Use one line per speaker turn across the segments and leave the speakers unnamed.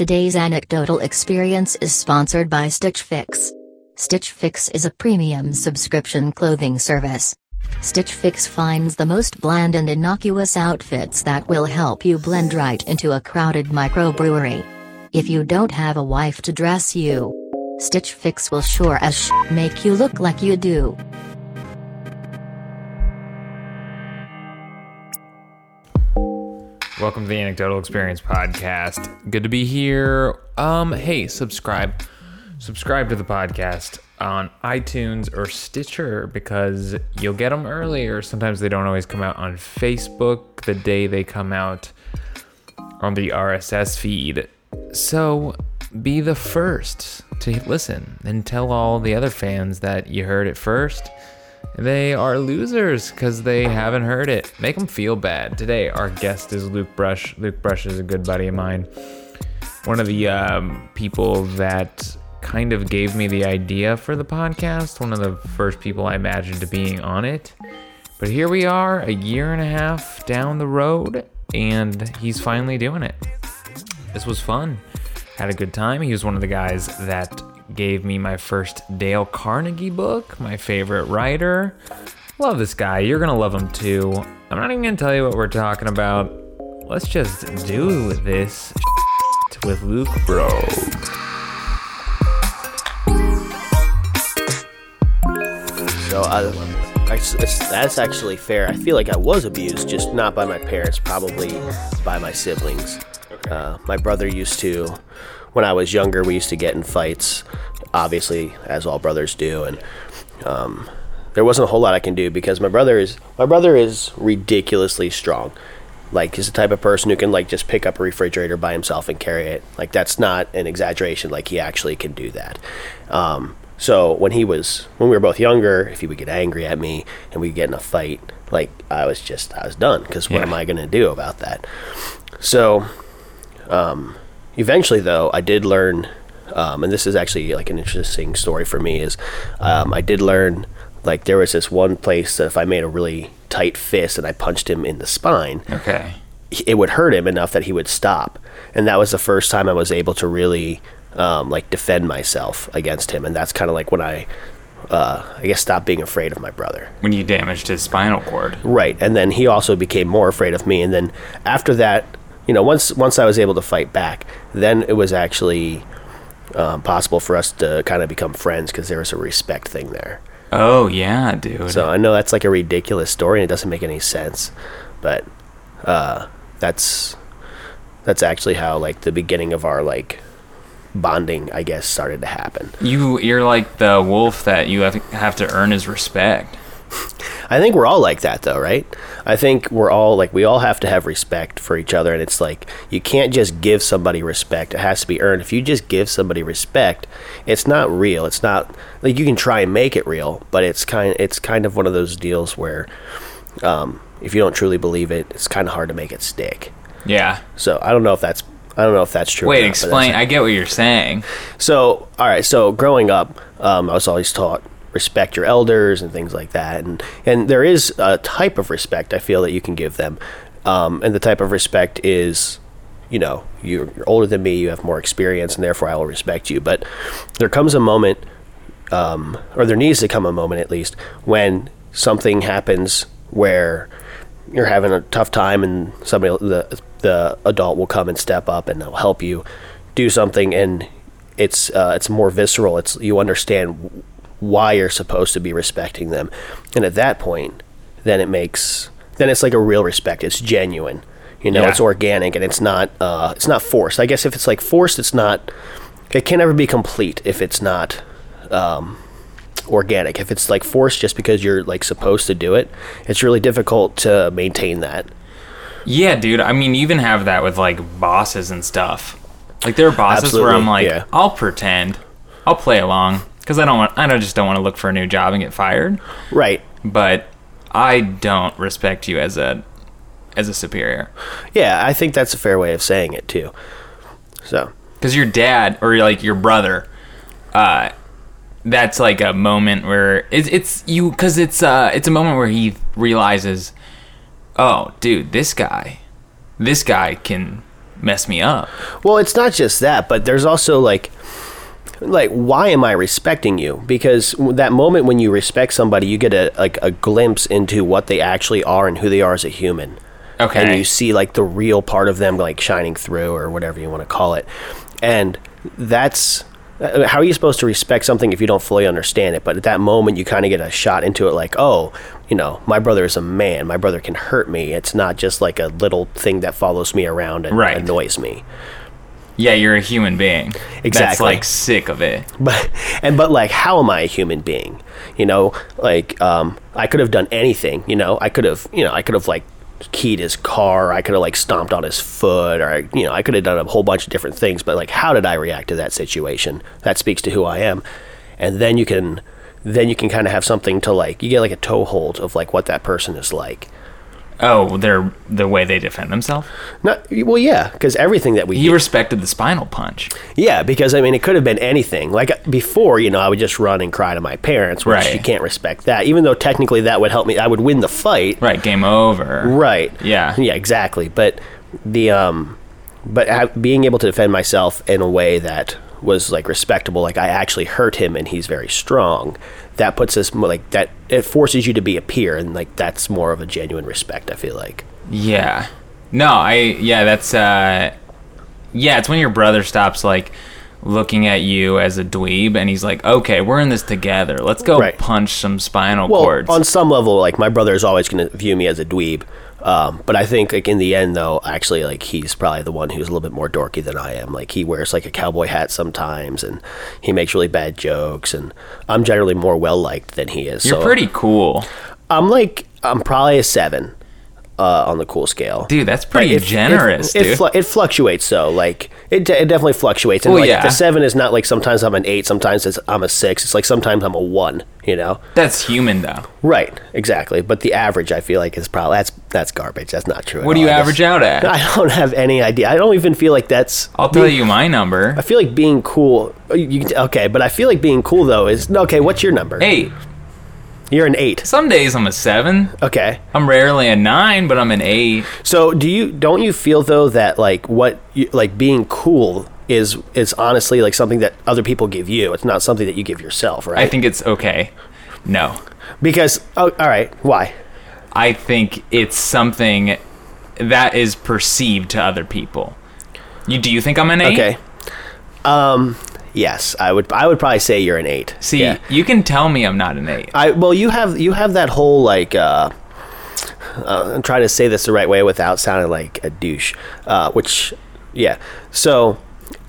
Today's anecdotal experience is sponsored by Stitch Fix. Stitch Fix is a premium subscription clothing service. Stitch Fix finds the most bland and innocuous outfits that will help you blend right into a crowded microbrewery. If you don't have a wife to dress you, Stitch Fix will sure as sh make you look like you do.
Welcome to the Anecdotal Experience podcast. Good to be here. Um, hey, subscribe. Subscribe to the podcast on iTunes or Stitcher because you'll get them earlier. Sometimes they don't always come out on Facebook the day they come out on the RSS feed. So be the first to listen and tell all the other fans that you heard it first. They are losers because they haven't heard it. Make them feel bad. Today, our guest is Luke Brush. Luke Brush is a good buddy of mine. One of the um, people that kind of gave me the idea for the podcast. One of the first people I imagined being on it. But here we are, a year and a half down the road, and he's finally doing it. This was fun. Had a good time. He was one of the guys that gave me my first Dale Carnegie book, my favorite writer. Love this guy. You're going to love him too. I'm not even going to tell you what we're talking about. Let's just do this with Luke Bro.
So I, I- that's actually fair. I feel like I was abused, just not by my parents, probably by my siblings. Uh, my brother used to, when I was younger, we used to get in fights, obviously, as all brothers do, and um, there wasn't a whole lot I can do because my brother is my brother is ridiculously strong. Like he's the type of person who can like just pick up a refrigerator by himself and carry it. Like that's not an exaggeration. Like he actually can do that. Um, so when he was when we were both younger, if he would get angry at me and we'd get in a fight, like I was just I was done because what
Yeah.
am I going to do about that? So um, eventually though i did learn um, and this is actually like an interesting story for me is um, i did learn like there was this one place that if i made a really tight fist and i punched him in the spine
Okay.
it would hurt him enough that he would stop and that was the first time i was able to really um, like defend myself against him and that's kind of like when i uh, i guess stopped being afraid of my brother
When you damaged his spinal cord.
Right, and then he also became more afraid of me. And then after that, you know, once once I was able to fight back, then it was actually um, possible for us to kind of become friends because there was a respect thing there.
Oh, yeah, dude.
So I know that's like a ridiculous story and it doesn't make any sense, but uh, that's that's actually how like the beginning of our like bonding, I guess, started to happen.
you, you're like the wolf that you have, have to earn his respect.
I think we're all like that though, right? I think we're all like we all have to have respect for each other and it's like you can't just give somebody respect. It has to be earned. If you just give somebody respect, it's not real. It's not like you can try and make it real, but it's kind it's kind of one of those deals where um, if you don't truly believe it, it's kind of hard to make it stick.
Yeah.
So, I don't know if that's I don't know if that's true.
Wait,
not,
explain. I get what you're saying.
so, all right. So, growing up, um, I was always taught respect your elders and things like that, and and there is a type of respect I feel that you can give them, um, and the type of respect is, you know, you're, you're older than me, you have more experience, and therefore I will respect you. But there comes a moment, um, or there needs to come a moment at least, when something happens where you're having a tough time and somebody the the adult will come and step up and they'll help you do something. And it's uh, it's more visceral. It's you understand why you're supposed to be respecting them. And at that point then it makes then it's like a real respect. It's genuine. You know
Yeah.
it's organic and it's not uh, it's not forced. I guess if it's like forced it's not it can never be complete if it's not um, organic. If it's like forced just because you're like supposed to do it it's really difficult to maintain that.
Yeah, dude. I mean, you even have that with like bosses and stuff. Like there are bosses where I'm like,
yeah.
I'll pretend, I'll play along because I don't want, I don't just don't want to look for a new job and get fired.
right
But I don't respect you as a as a superior
yeah i think that's a fair way of saying it too so
because your dad or like your brother, uh, that's like a moment where it's it's you because it's uh it's a moment where he realizes, oh, dude, this guy, this guy can mess me up.
Well, it's not just that, but there's also like like why am I respecting you? Because that moment when you respect somebody, you get a like a glimpse into what they actually are and who they are as a human.
Okay.
And you see like the real part of them like shining through or whatever you want to call it. And that's uh, how are you supposed to respect something if you don't fully understand it? But at that moment, you kind of get a shot into it, like, oh, you know, my brother is a man. My brother can hurt me. It's not just like a little thing that follows me around and
Right.
annoys me.
Yeah, you're a human being.
Exactly.
That's like sick of it.
but and but like how am i a human being you know like um i could have done anything you know i could have you know i could have like keyed his car i could have like stomped on his foot or you know i could have done a whole bunch of different things but like how did i react to that situation that speaks to who i am and then you can then you can kind of have something to like you get like a toehold of like what that person is like
Oh, they're the way they defend themselves.
not well yeah because everything that we
He respected the spinal punch.
Yeah, because I mean, it could have been anything. Like before, you know, I would just run and cry to my parents, which
Right.
you can't respect that. Even though technically that would help me, I would win the fight.
Right, game over.
Right.
Yeah.
Yeah, exactly. But the um, but ha- being able to defend myself in a way that was like respectable, like I actually hurt him and he's very strong. That puts us more like that. It forces you to be a peer, and like that's more of a genuine respect. I feel like.
Yeah. No, I yeah, that's uh yeah, it's when your brother stops like looking at you as a dweeb and he's like, "Okay, we're in this together. Let's go
Right.
punch some spinal
Well,
cords."
on some level, like my brother is always going to view me as a dweeb. Um, but I think like in the end, though, actually, like he's probably the one who's a little bit more dorky than I am. Like he wears like a cowboy hat sometimes, and he makes really bad jokes, and I'm generally more well liked than he is.
You're
so
pretty cool.
I'm like I'm probably a seven uh, on the cool scale.
Dude, that's pretty
It-
generous,
it,
dude.
It, flu- it fluctuates so Like it, it definitely fluctuates. And
Well,
like
yeah.
the seven is not like sometimes I'm an eight, sometimes it's, I'm a six. It's like sometimes I'm a one. You know.
that's human though.
Right, exactly. But the average, I feel like, is probably that's that's garbage. That's not true. at
What do you
I guess.
average out at?
I don't have any idea. I don't even feel like that's.
I'll tell you my number.
I feel like being cool. You okay, but I feel like being cool though is okay. What's your number?
Eight.
You're an eight.
Some days I'm a seven.
Okay.
I'm rarely a nine, but I'm an eight.
So do you don't you feel though that like what you, like being cool is is honestly like something that other people give you. It's not something that you give yourself, right?
I think it's okay. No.
because oh, all right. Why?
I think it's something that is perceived to other people. You do you think I'm an eight?
Okay. Um. Yes, I would. I would probably say you're an eight.
See,
Yeah.
you can tell me I'm not an eight.
I well, you have you have that whole like. Uh, uh, I'm trying to say this the right way without sounding like a douche. Uh, which, yeah. So,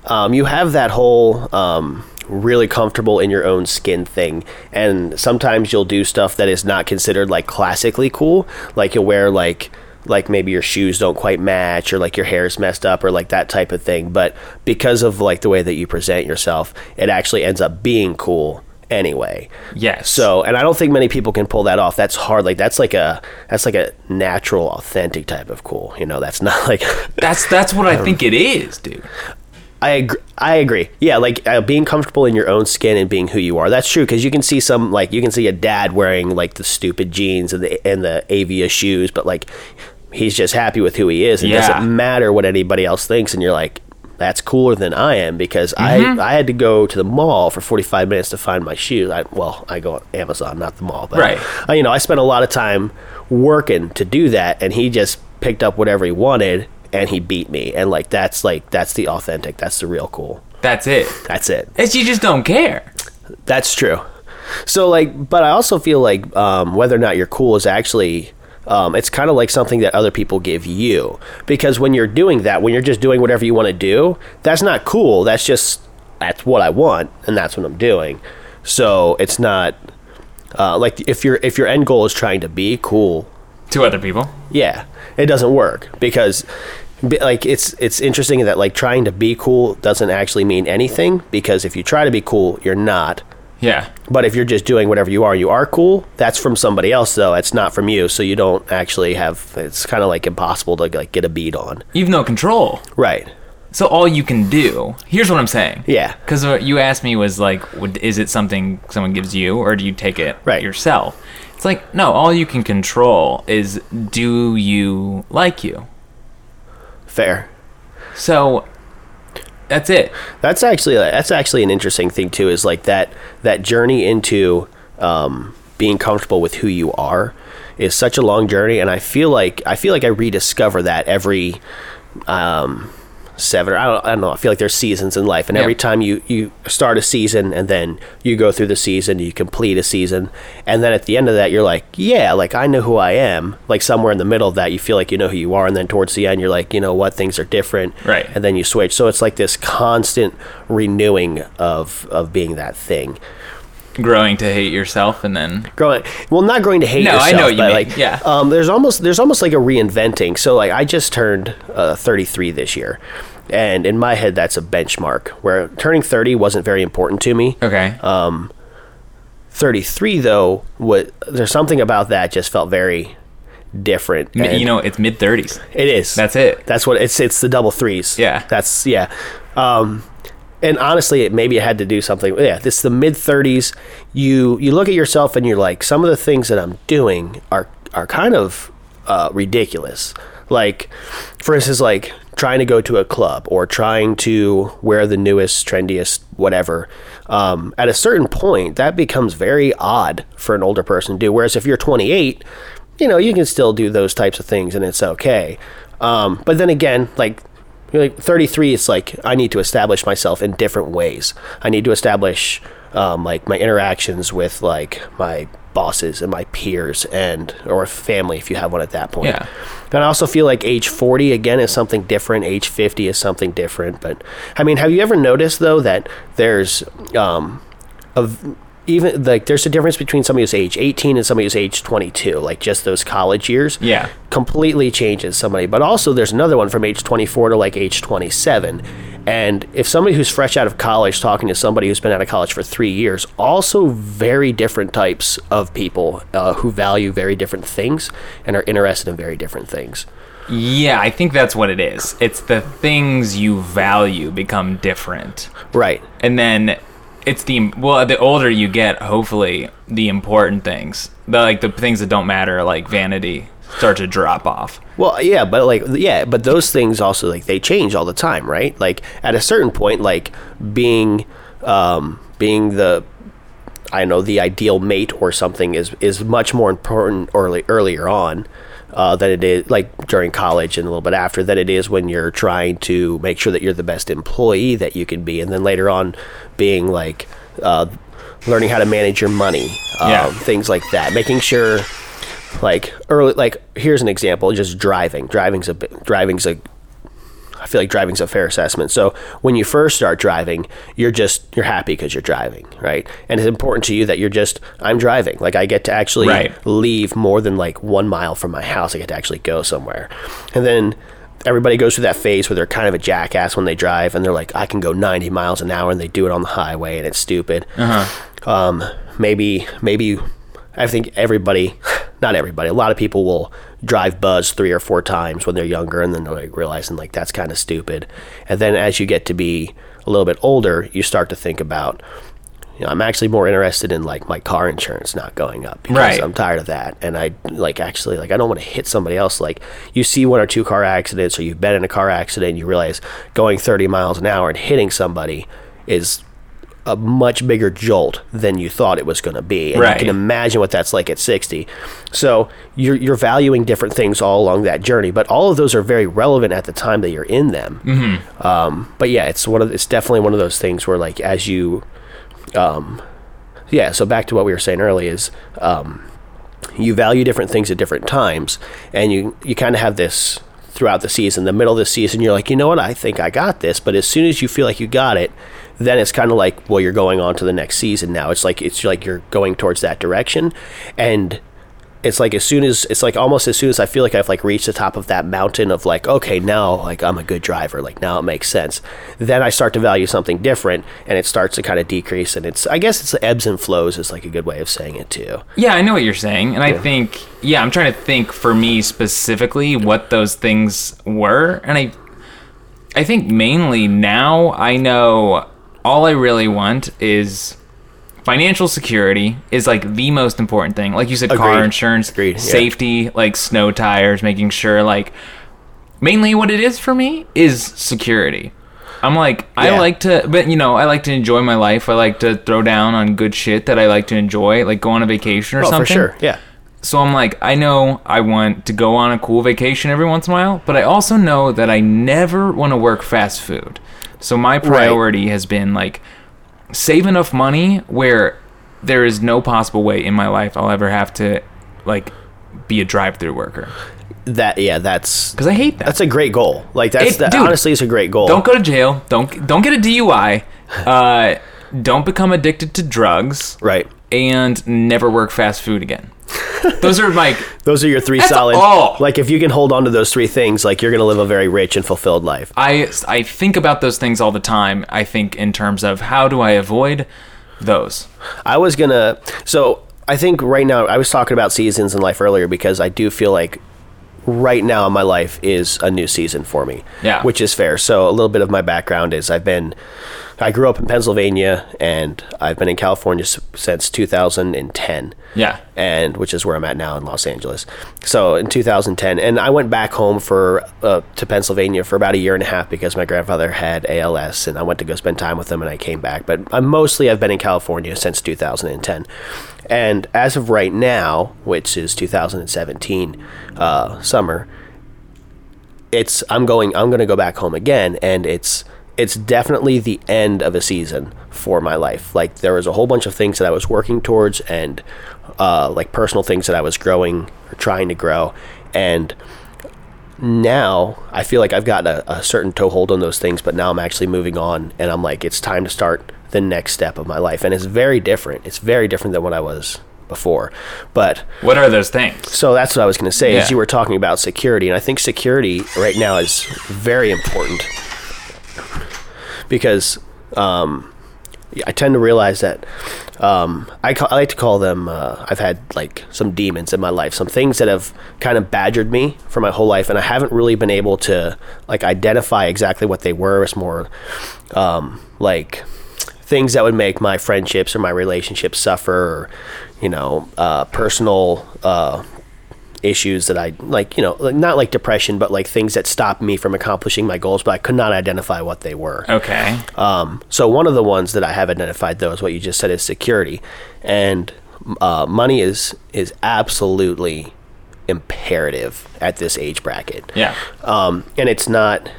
um, you have that whole um, really comfortable in your own skin thing, and sometimes you'll do stuff that is not considered like classically cool. Like you'll wear like like maybe your shoes don't quite match or like your hair's messed up or like that type of thing but because of like the way that you present yourself it actually ends up being cool anyway
Yes.
so, and I don't think many people can pull that off. That's hard. Like that's like a that's like a natural, authentic type of cool. You know, that's not like.
that's that's what I think it is, dude.
I agree. I agree. Yeah, like uh, being comfortable in your own skin and being who you are. That's true because you can see some like you can see a dad wearing like the stupid jeans and the and the Avia shoes, but like he's just happy with who he is. It
Yeah.
doesn't matter what anybody else thinks, and you're like. That's cooler than I am because
Mm-hmm.
I I had to go to the mall for 45 minutes to find my shoes. I well, I go on Amazon, not the mall, but
Right.
uh, you know, I spent a lot of time working to do that, and he just picked up whatever he wanted, and he beat me, and like that's like that's the authentic, that's the real cool.
That's it.
That's it.
It's you just don't care.
That's true. So like, but I also feel like um, whether or not you're cool is actually. Um, it's kind of like something that other people give you because when you're doing that, when you're just doing whatever you want to do, that's not cool. That's just that's what I want, and that's what I'm doing. So it's not uh, like if your if your end goal is trying to be cool,
To other people.
yeah, it doesn't work because like it's it's interesting that like trying to be cool doesn't actually mean anything because if you try to be cool, you're not.
Yeah.
But if you're just doing whatever you are, you are cool. That's from somebody else though. It's not from you, so you don't actually have. It's kind of like impossible to like get a bead on.
You've no control.
Right.
So all you can do. Here's what I'm saying.
Yeah.
Because what uh, you asked me was like, is it something someone gives you, or do you take it
Right.
yourself? It's like no. All you can control is do you like you.
Fair.
So that's it.
That's actually that's actually an interesting thing too. Is like that that journey into um, being comfortable with who you are is such a long journey, and I feel like I feel like I rediscover that every um, seven or I don't, I don't know. I feel like there's seasons in life, and
Yeah.
every time you you start a season and then you go through the season, you complete a season, and then at the end of that, you're like, yeah, like I know who I am. Like somewhere in the middle of that, you feel like you know who you are, and then towards the end, you're like, you know what, things are different,
Right.
And then you switch. So it's like this constant renewing of of being that thing.
Growing to hate yourself and then
Growing, well, not growing to hate
No, I know you
but
mean.
like,
Yeah.
um, there's almost there's almost like a reinventing. So like, I just turned uh, 33 this year, and in my head, that's a benchmark where turning 30 wasn't very important to me.
okay.
um 33 though, what there's something about that just felt very different. And
you know, it's mid thirties.
it is.
That's it.
That's what it's. It's the double threes.
Yeah.
That's yeah. Um, and honestly, it maybe it had to do something. Yeah, this is the mid thirties. You you look at yourself and you're like, some of the things that I'm doing are are kind of uh, ridiculous. Like, for instance, like trying to go to a club or trying to wear the newest, trendiest, whatever. Um, at a certain point, that becomes very odd for an older person to do. Whereas if you're 28, you know, you can still do those types of things and it's okay. Um, but then again, like, you're like 33, it's like I need to establish myself in different ways. I need to establish um, like my interactions with like my bosses and my peers and or family if you have one at that point.
Yeah.
And I also feel like age 40 again is something different. Age 50 is something different. But I mean, have you ever noticed though that there's um, of even like there's a difference between somebody who's age 18 and somebody who's age 22 like just those college years
Yeah.
completely changes somebody but also there's another one from age 24 to like age 27 and if somebody who's fresh out of college talking to somebody who's been out of college for three years also very different types of people uh, who value very different things and are interested in very different things
Yeah, I think that's what it is. It's the things you value become different.
right
And then it's the well, the older you get, hopefully, the important things, the like the things that don't matter, like vanity, start to drop off.
Well, yeah, but like, yeah, but those things also like they change all the time, right? Like at a certain point, like being, um, being the, I know, the ideal mate or something is is much more important early earlier on. Uh, than it is like during college and a little bit after than it is when you're trying to make sure that you're the best employee that you can be. And then later on being like uh, learning how to manage your money um,
Yeah.
things like that. Making sure like early like here's an example just driving. Driving's a driving's a i feel like driving's a fair assessment. So when you first start driving you're just you're happy because you're driving right? And it's important to you that you're just i'm driving. Like i get to actually
Right.
leave more than like one mile from my house. I get to actually go somewhere. And then everybody goes through that phase where they're kind of a jackass when they drive and they're like i can go 90 miles an hour and they do it on the highway and it's stupid. Um, maybe maybe I think everybody, not everybody, a lot of people will drive buzz three or four times when they're younger, and then they're like realizing like that's kind of stupid. And then as you get to be a little bit older, you start to think about, you know, I'm actually more interested in like my car insurance not going up because
Right.
I'm tired of that, and I like actually like I don't want to hit somebody else. Like you see one or two car accidents, or you've been in a car accident, and you realize going 30 miles an hour and hitting somebody is a much bigger jolt than you thought it was going to be. And
Right.
you can imagine what that's like at 60. So you're, you're valuing different things all along that journey, but all of those are very relevant at the time that you're in them. Mm-hmm. Um, but yeah, it's one of it's definitely one of those things where like as you, um, yeah. So back to what we were saying earlier is um, you value different things at different times, and you you kind of have this throughout the season. The middle of the season, you're like, you know what, I think I got this. But as soon as you feel like you got it, then it's kind of like, well, you're going on to the next season now. It's like it's like you're going towards that direction, and it's like as soon as it's like almost as soon as I feel like I've like reached the top of that mountain of like okay now like I'm a good driver. Like now it makes sense. Then I start to value something different and it starts to kind of decrease and it's I guess it's the ebbs and flows is like a good way of saying it too.
Yeah, I know what you're saying, and I think yeah, I'm trying to think for me specifically what those things were, and I I think mainly now I know all I really want is financial security is like the most important thing. Like you said, car insurance,
Agreed, yeah.
safety, like snow tires, making sure like mainly what it is for me is security. I'm like I like to but you know, I like to enjoy my life. I like to throw down on good shit that I like to enjoy, like go on a vacation or
Oh,
something.
for sure. Yeah.
So I'm like, I know I want to go on a cool vacation every once in a while, but I also know that I never want to work fast food. So my priority has been like save enough money where there is no possible way in my life I'll ever have to like be a drive-through worker
That yeah, that's
because I hate that.
that's a great goal. Like that's
It-
that,
dude,
honestly it's a great goal.
don't go to jail. Don't don't get a DUI. Uh, don't become addicted to drugs.
right.
And never work fast food again. Those are like
Those are your three solid.
all.
Like if you can hold on to those three things, like you're gonna live a very rich and fulfilled life.
I I think about those things all the time. I think in terms of how do I avoid those.
I was gonna. So I think right now I was talking about seasons in life earlier because I do feel like right now in my life is a new season for me.
Yeah.
Which is fair. So a little bit of my background is I've been. I grew up in Pennsylvania and I've been in California since 2010.
Yeah.
and which is where I'm at now in Los Angeles. So in 2010, and I went back home for uh, to Pennsylvania for about a year and a half because my grandfather had ALS, and I went to go spend time with him, and I came back. But I mostly I've been in California since 2010, and as of right now, which is 2017 uh, summer, it's I'm going I'm going to go back home again, and it's it's definitely the end of a season for my life. Like there was a whole bunch of things that I was working towards, and uh, like personal things that I was growing or trying to grow, and now I feel like I've got a, a certain toehold on those things, but now I'm actually moving on, and I'm like it's time to start the next step of my life, and it's very different. It's very different than what I was before, but
What are those things?
so that's what I was going to say.
Yeah.
you were talking about security, and I think security right now is very important because um, I tend to realize that um, I, ca- I like to call them. Uh, I've had like some demons in my life, some things that have kind of badgered me for my whole life, and I haven't really been able to like identify exactly what they were. It's more um, like things that would make my friendships or my relationships suffer, or you know, uh, personal uh, issues that I like, you know, not like depression, but like things that stopped me from accomplishing my goals, but I could not identify what they were.
Okay.
Um, so one of the ones that I have identified, though, is what you just said is security, and uh, money is is absolutely imperative at this age bracket
Yeah.
um, and it's not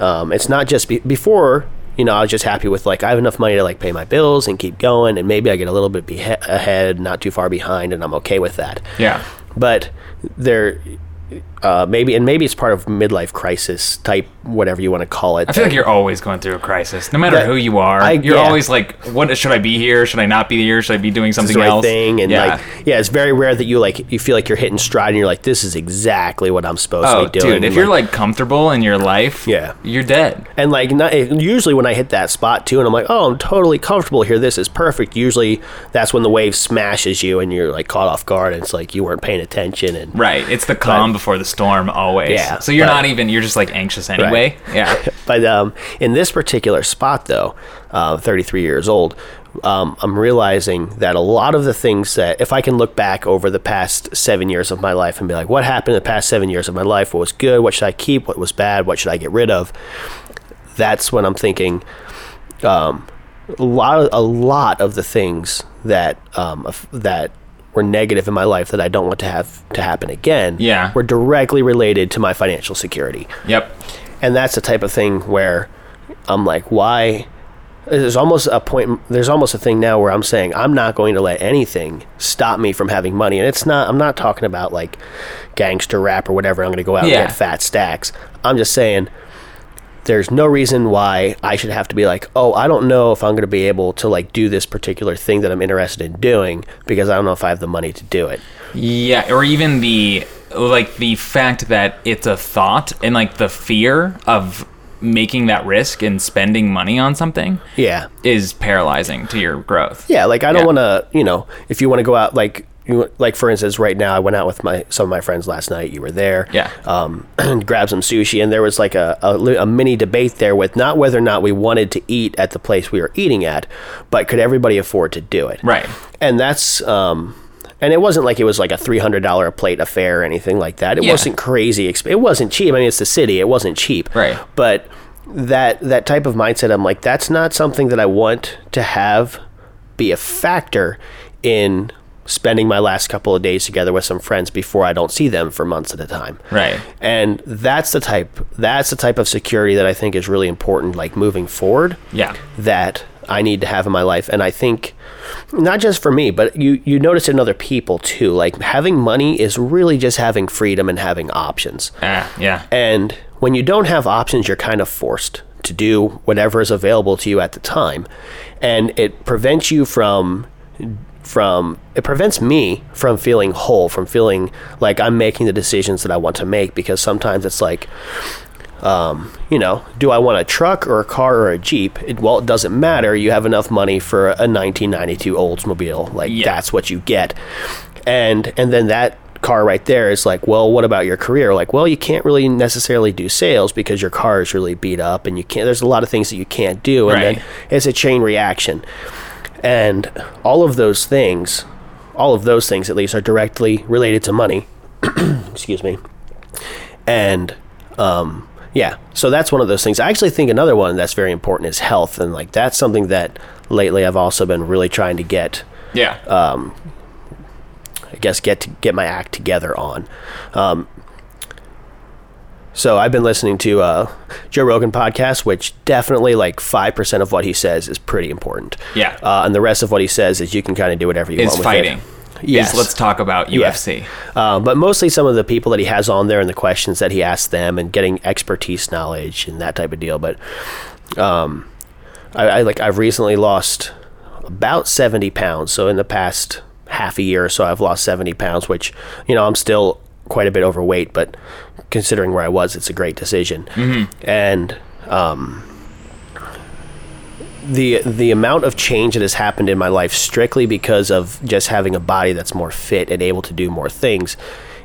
um, it's not just be- before you know i was just happy with like i have enough money to like pay my bills and keep going and maybe i get a little bit behe- ahead not too far behind and i'm okay with that
Yeah.
But there uh, maybe and maybe it's part of midlife crisis type whatever you want to call it
I feel like you're always going through a crisis, no matter
That-
who you are.
I-
you're
yeah.
always like, "What should I be here? Should I not be here? Should I be doing something
right
else?"
thing and
yeah.
like yeah it's very rare that you like you feel like you're hitting stride and you're like this is exactly what i'm supposed
oh,
to be doing
dude, if
and,
you're like comfortable in your life,
Yeah.
you're dead.
And like, not, usually when I hit that spot too, and I'm like, oh, I'm totally comfortable here. This is perfect. Usually, that's when the wave smashes you and you're like caught off guard, and it's like you weren't paying attention. And
Right. It's the calm before the storm always.
Yeah,
So you're
but-
not even. You're just like anxious anyway. Yeah.
but um, in this particular spot, though, uh, 33 years old, um, I'm realizing that a lot of the things that, if I can look back over the past seven years of my life and be like, what happened in the past seven years of my life? What was good? What should I keep? What was bad? What should I get rid of? That's when I'm thinking, um, a lot of, a lot of the things that um, that were negative in my life that I don't want to have to happen again
Yeah.
were directly related to my financial security
Yep.
and that's the type of thing where I'm like, why? There's almost a point. There's almost a thing now where I'm saying I'm not going to let anything stop me from having money, and it's not. I'm not talking about like gangster rap or whatever. I'm going to go out
Yeah.
and get fat stacks. I'm just saying. There's no reason why I should have to be like, oh, I don't know if I'm going to be able to like do this particular thing that I'm interested in doing because I don't know if I have the money to do it.
Yeah, or even the like the fact that it's a thought and like the fear of making that risk and spending money on something
Yeah.
is paralyzing to your growth.
Yeah, like I don't
Yeah.
want to, you know, if you want to go out, like, you, like for instance, right now I went out with my some of my friends last night. You were there,
Yeah.
Um, grabbed some sushi, and there was like a, a a mini debate there with not whether or not we wanted to eat at the place we were eating at, but could everybody afford to do it?
Right.
And that's um, and it wasn't like it was like a three hundred dollar a plate affair or anything like that. It
Yeah.
wasn't crazy. Exp- it wasn't cheap. I mean, it's the city. It wasn't cheap.
Right.
But that that type of mindset, I'm like, that's not something that I want to have be a factor in spending my last couple of days together with some friends before I don't see them for months at a time.
Right.
And that's the type that's the type of security that I think is really important like moving forward
Yeah.
that I need to have in my life. And I think not just for me, but you you notice it in other people too. Like having money is really just having freedom and having options.
Ah, yeah.
And when you don't have options, you're kind of forced to do whatever is available to you at the time. And it prevents you from from it prevents me from feeling whole, from feeling like I'm making the decisions that I want to make because sometimes it's like um, you know, do I want a truck or a car or a Jeep? It, well, it doesn't matter. You have enough money for a 1992 Oldsmobile. Like
Yeah.
that's what you get. And and then that car right there is like, well, what about your career? Like, well, you can't really necessarily do sales because your car is really beat up and you can't there's a lot of things that you can't do and
Right.
then it's a chain reaction. And all of those things, all of those things at least are directly related to money. Excuse me. And um yeah, so that's one of those things. I actually think another one that's very important is health and like that's something that lately I've also been really trying to get
Yeah.
I guess get to get my act together on. Um, so I've been listening to uh, Joe Rogan podcast, which definitely like five percent of what he says is pretty important.
Yeah.
uh, and the rest of what he says is you can kind of do whatever you want with
fighting.
it. Yes.
Is let's talk about
Yeah.
UFC.
Uh, but mostly some of the people that he has on there and the questions that he asks them and getting expertise knowledge and that type of deal. But um, I, I like I've recently lost about seventy pounds. So in the past half a year or so, I've lost seventy pounds, which you know I'm still quite a bit overweight, but considering where I was, it's a great decision. And um, the the amount of change that has happened in my life strictly because of just having a body that's more fit and able to do more things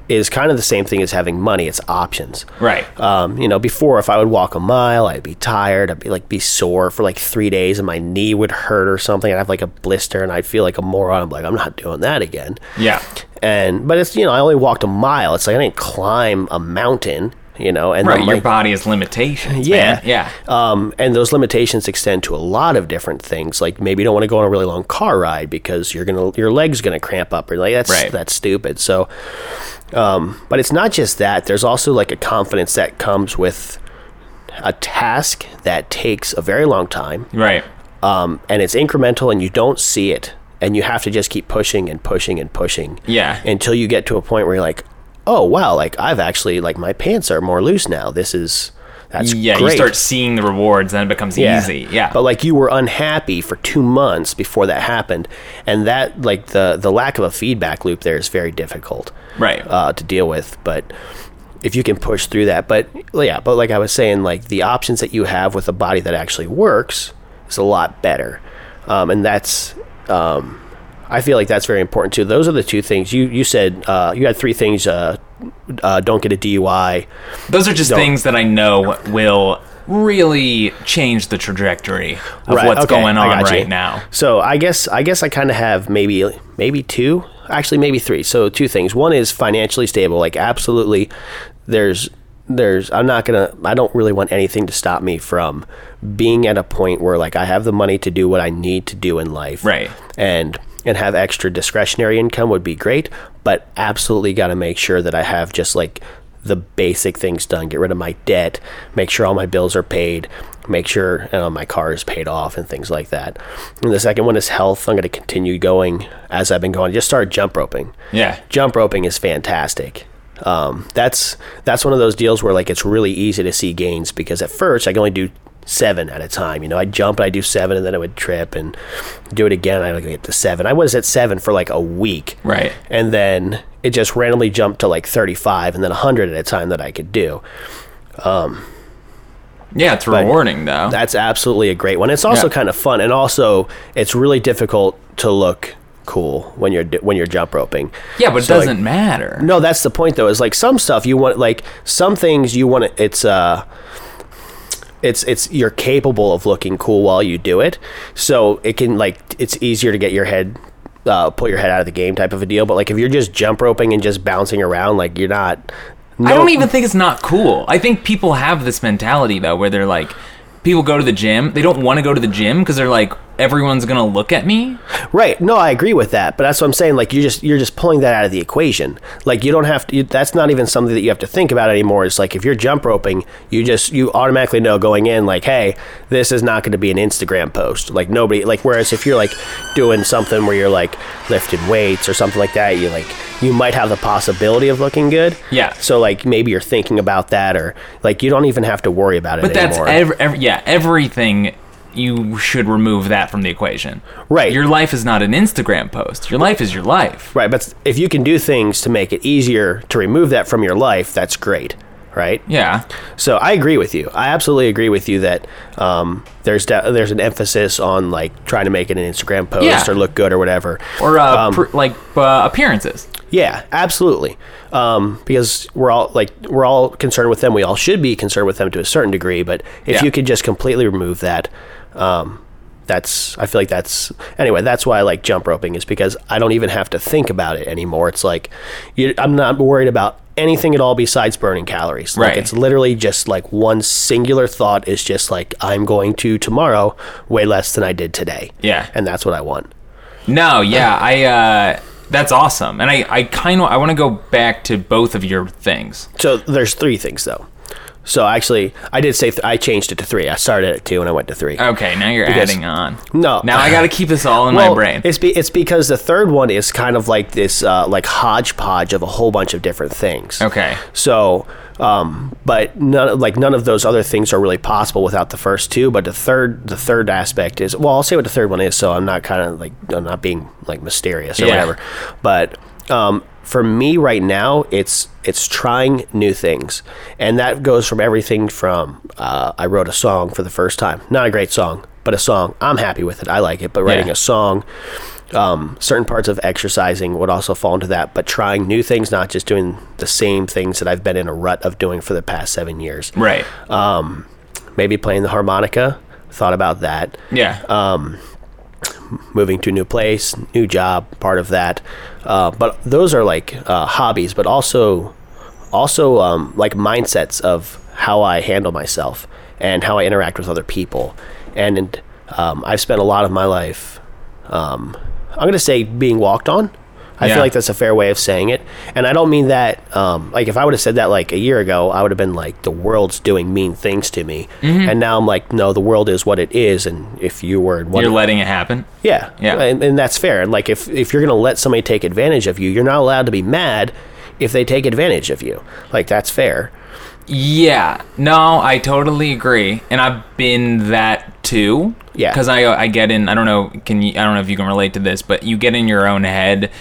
is kind of the same thing as having money. It's options.
Right.
Um, you know, before if I would walk a mile, I'd be tired. I'd be like be sore for like three days, and my knee would hurt or something. I'd have like a blister, and I'd feel like a moron. I'm like, I'm not doing that again.
Yeah.
And but it's you know, I only walked a mile. It's like I didn't climb a mountain. You know, and
Right. Your body has limitations.
yeah,
man. Yeah.
Um, and those limitations extend to a lot of different things. Like maybe you don't want to go on a really long car ride because you're gonna your legs gonna cramp up, or like that's
Right.
that's stupid. So, um, but it's not just that. There's also like a confidence that comes with a task that takes a very long time,
Right.
um, and it's incremental, and you don't see it, and you have to just keep pushing and pushing and pushing,
Yeah.
until you get to a point where you're like, oh wow, like I've actually like my pants are more loose now. This is that's
yeah.
great.
You start seeing the rewards, then it becomes easy. Yeah.
But like you were unhappy for two months before that happened, and that like the the lack of a feedback loop there is very difficult,
Right.
uh, to deal with. But if you can push through that, but yeah, but like I was saying, like the options that you have with a body that actually works is a lot better, um, and that's. Um, I feel like that's very important too. Those are the two things you you said. Uh, you had three things. Uh, uh, don't get a DUI.
Those are just
Don't-
things that I know will really change the trajectory of
Right,
what's
okay,
going on
got you.
right now.
So I guess I guess I kind of have maybe maybe two, actually maybe three. So two things. One is financially stable. Like absolutely, there's there's I'm not gonna I don't really want anything to stop me from being at a point where like I have the money to do what I need to do in life.
Right.
And and have extra discretionary income would be great, but absolutely got to make sure that I have just like the basic things done. Get rid of my debt, make sure all my bills are paid, make sure you know, my car is paid off, and things like that. And the second one is health. I'm going to continue going as I've been going. Just started jump roping.
Yeah.
Jump roping is fantastic. Um, that's that's one of those deals where like it's really easy to see gains because at first I can only do seven at a time. You know, I'd jump and I'd do seven and then I would trip and do it again. I'd get to seven. I was at seven for like a week.
Right.
And then it just randomly jumped to like 35 and then 100 at a time that I could do.
Yeah, it's rewarding though.
That's absolutely a great one. It's also
Yeah.
kind of fun, and also it's really difficult to look cool when you're when you're jump roping.
yeah, but it
So, like,
doesn't matter.
no, that's the point though. Is like some stuff you want, like some things you want. to It's uh, it's it's you're capable of looking cool while you do it, so it can like it's easier to get your head uh, pull your head out of the game type of a deal. But like if you're just jump roping and just bouncing around, like you're not.
I don't even think it's not cool. I think people have this mentality though, where they're like, people go to the gym, they don't want to go to the gym because they're like, everyone's gonna look at me.
Right. No, I agree with that. But that's what I'm saying. Like you just you're just pulling that out of the equation. Like you don't have to. You, that's not even something that you have to think about anymore. It's like if you're jump roping, you just you automatically know going in like, hey, this is not going to be an Instagram post. Like nobody like. Whereas if you're like doing something where you're like lifting weights or something like that, you like you might have the possibility of looking good.
Yeah.
So like maybe you're thinking about that or like you don't even have to worry about it
But that's
anymore.
every, every yeah everything. You should remove that from the equation.
Right.
Your life is not an Instagram post. Your life is your life.
Right, but if you can do things to make it easier to remove that from your life, that's great, right?
Yeah.
So I agree with you. I absolutely agree with you that um, there's de- there's an emphasis on like trying to make it an Instagram post
Yeah.
or look good or whatever.
Or uh,
Um,
pr- like uh, appearances.
Yeah, absolutely. Um, because we're all like we're all concerned with them. We all should be concerned with them to a certain degree. But if
Yeah.
you could just completely remove that, um, that's I feel like that's anyway. That's why I like jump roping is because I don't even have to think about it anymore. It's like you, I'm not worried about anything at all besides burning calories. Like
Right.
it's literally just like one singular thought is just like I'm going to tomorrow weigh less than I did today.
Yeah.
and that's what I want.
No, yeah, I. Uh, that's awesome, and I, I kind of, I want to go back to both of your things.
So there's three things though. So actually, I did say th- I changed it to three. I started at two and I went to three.
Okay, now you're
Because-
adding on.
No.
now I got to keep this all in
well,
my brain.
It's be, it's because the third one is kind of like this uh, like hodgepodge of a whole bunch of different things.
Okay.
So, um, but none like none of those other things are really possible without the first two. But the third the third aspect is well, I'll say what the third one is. So I'm not kind of like I'm not being like mysterious or
Yeah.
whatever. But um, for me right now, it's it's trying new things, and that goes from everything from uh, I wrote a song for the first time, not a great song, but a song. I'm happy with it. I like it. But writing
Yeah.
a song um, certain parts of exercising would also fall into that, but trying new things, not just doing the same things that I've been in a rut of doing for the past seven years.
right.
Maybe playing the harmonica, thought about that.
yeah.
Moving to a new place, new job, part of that. Uh, but those are like uh, hobbies, but also, also um, like mindsets of how I handle myself and how I interact with other people. And um, I've spent a lot of my life um, I'm going to say being walked on. I
Yeah.
feel like that's a fair way of saying it. And I don't mean that, um, like, if I would have said that like a year ago, I would have been like, the world's doing mean things to me.
Mm-hmm.
And now I'm like, no, the world is what it is. And if you were what
you're letting it happen.
yeah,
Yeah.
and, and that's fair. And like, if if you're going to let somebody take advantage of you, you're not allowed to be mad if they take advantage of you. Like, that's fair.
Yeah, no, I totally agree, and I've been that too.
Yeah.
because I I get in. I don't know. Can you? I don't know if you can relate to this, but you get in your own head,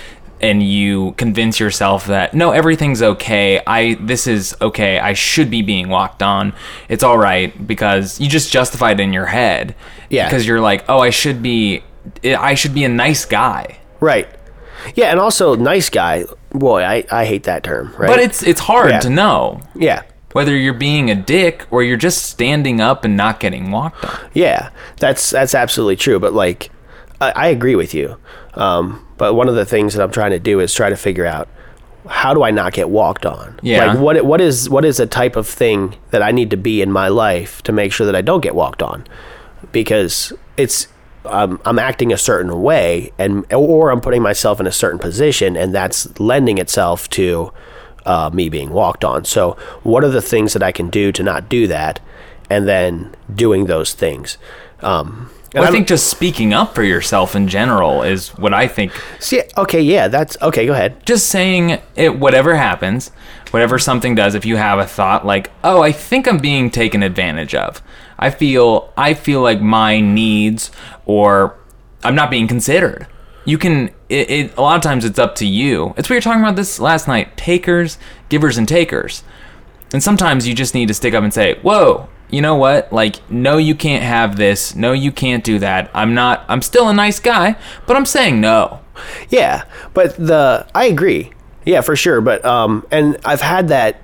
and you convince yourself that no, everything's okay. I this is okay. I should be being walked on. It's all right because you just justify it in your head.
Yeah.
because you're like, oh, I should be. I should be a nice guy.
Right. Yeah, and also nice guy. Boy, I, I hate that term. Right.
But it's it's hard
Yeah.
to know
yeah.
Whether you're being a dick or you're just standing up and not getting walked on.
Yeah, that's that's absolutely true. But like, I, I agree with you. Um, but one of the things that I'm trying to do is try to figure out how do I not get walked on?
Yeah.
Like what what is what is a type of thing that I need to be in my life to make sure that I don't get walked on? Because it's um, I'm acting a certain way, and or I'm putting myself in a certain position, and that's lending itself to uh, me being walked on. So, what are the things that I can do to not do that, and then doing those things? Um,
Well, I think just speaking up for yourself in general is what I think.
See, okay, yeah, that's okay. Go ahead.
Just saying it, whatever happens, whatever something does, if you have a thought like, "Oh, I think I'm being taken advantage of," I feel, I feel like my needs or I'm not being considered. You can. It, it a lot of times it's up to you. It's what you're talking about this last night: takers, givers, and takers. And sometimes you just need to stick up and say, "Whoa, you know what? Like, no, you can't have this. No, you can't do that. I'm not. I'm still a nice guy, but I'm saying no."
Yeah, but the I agree. Yeah, for sure. But um, and I've had that.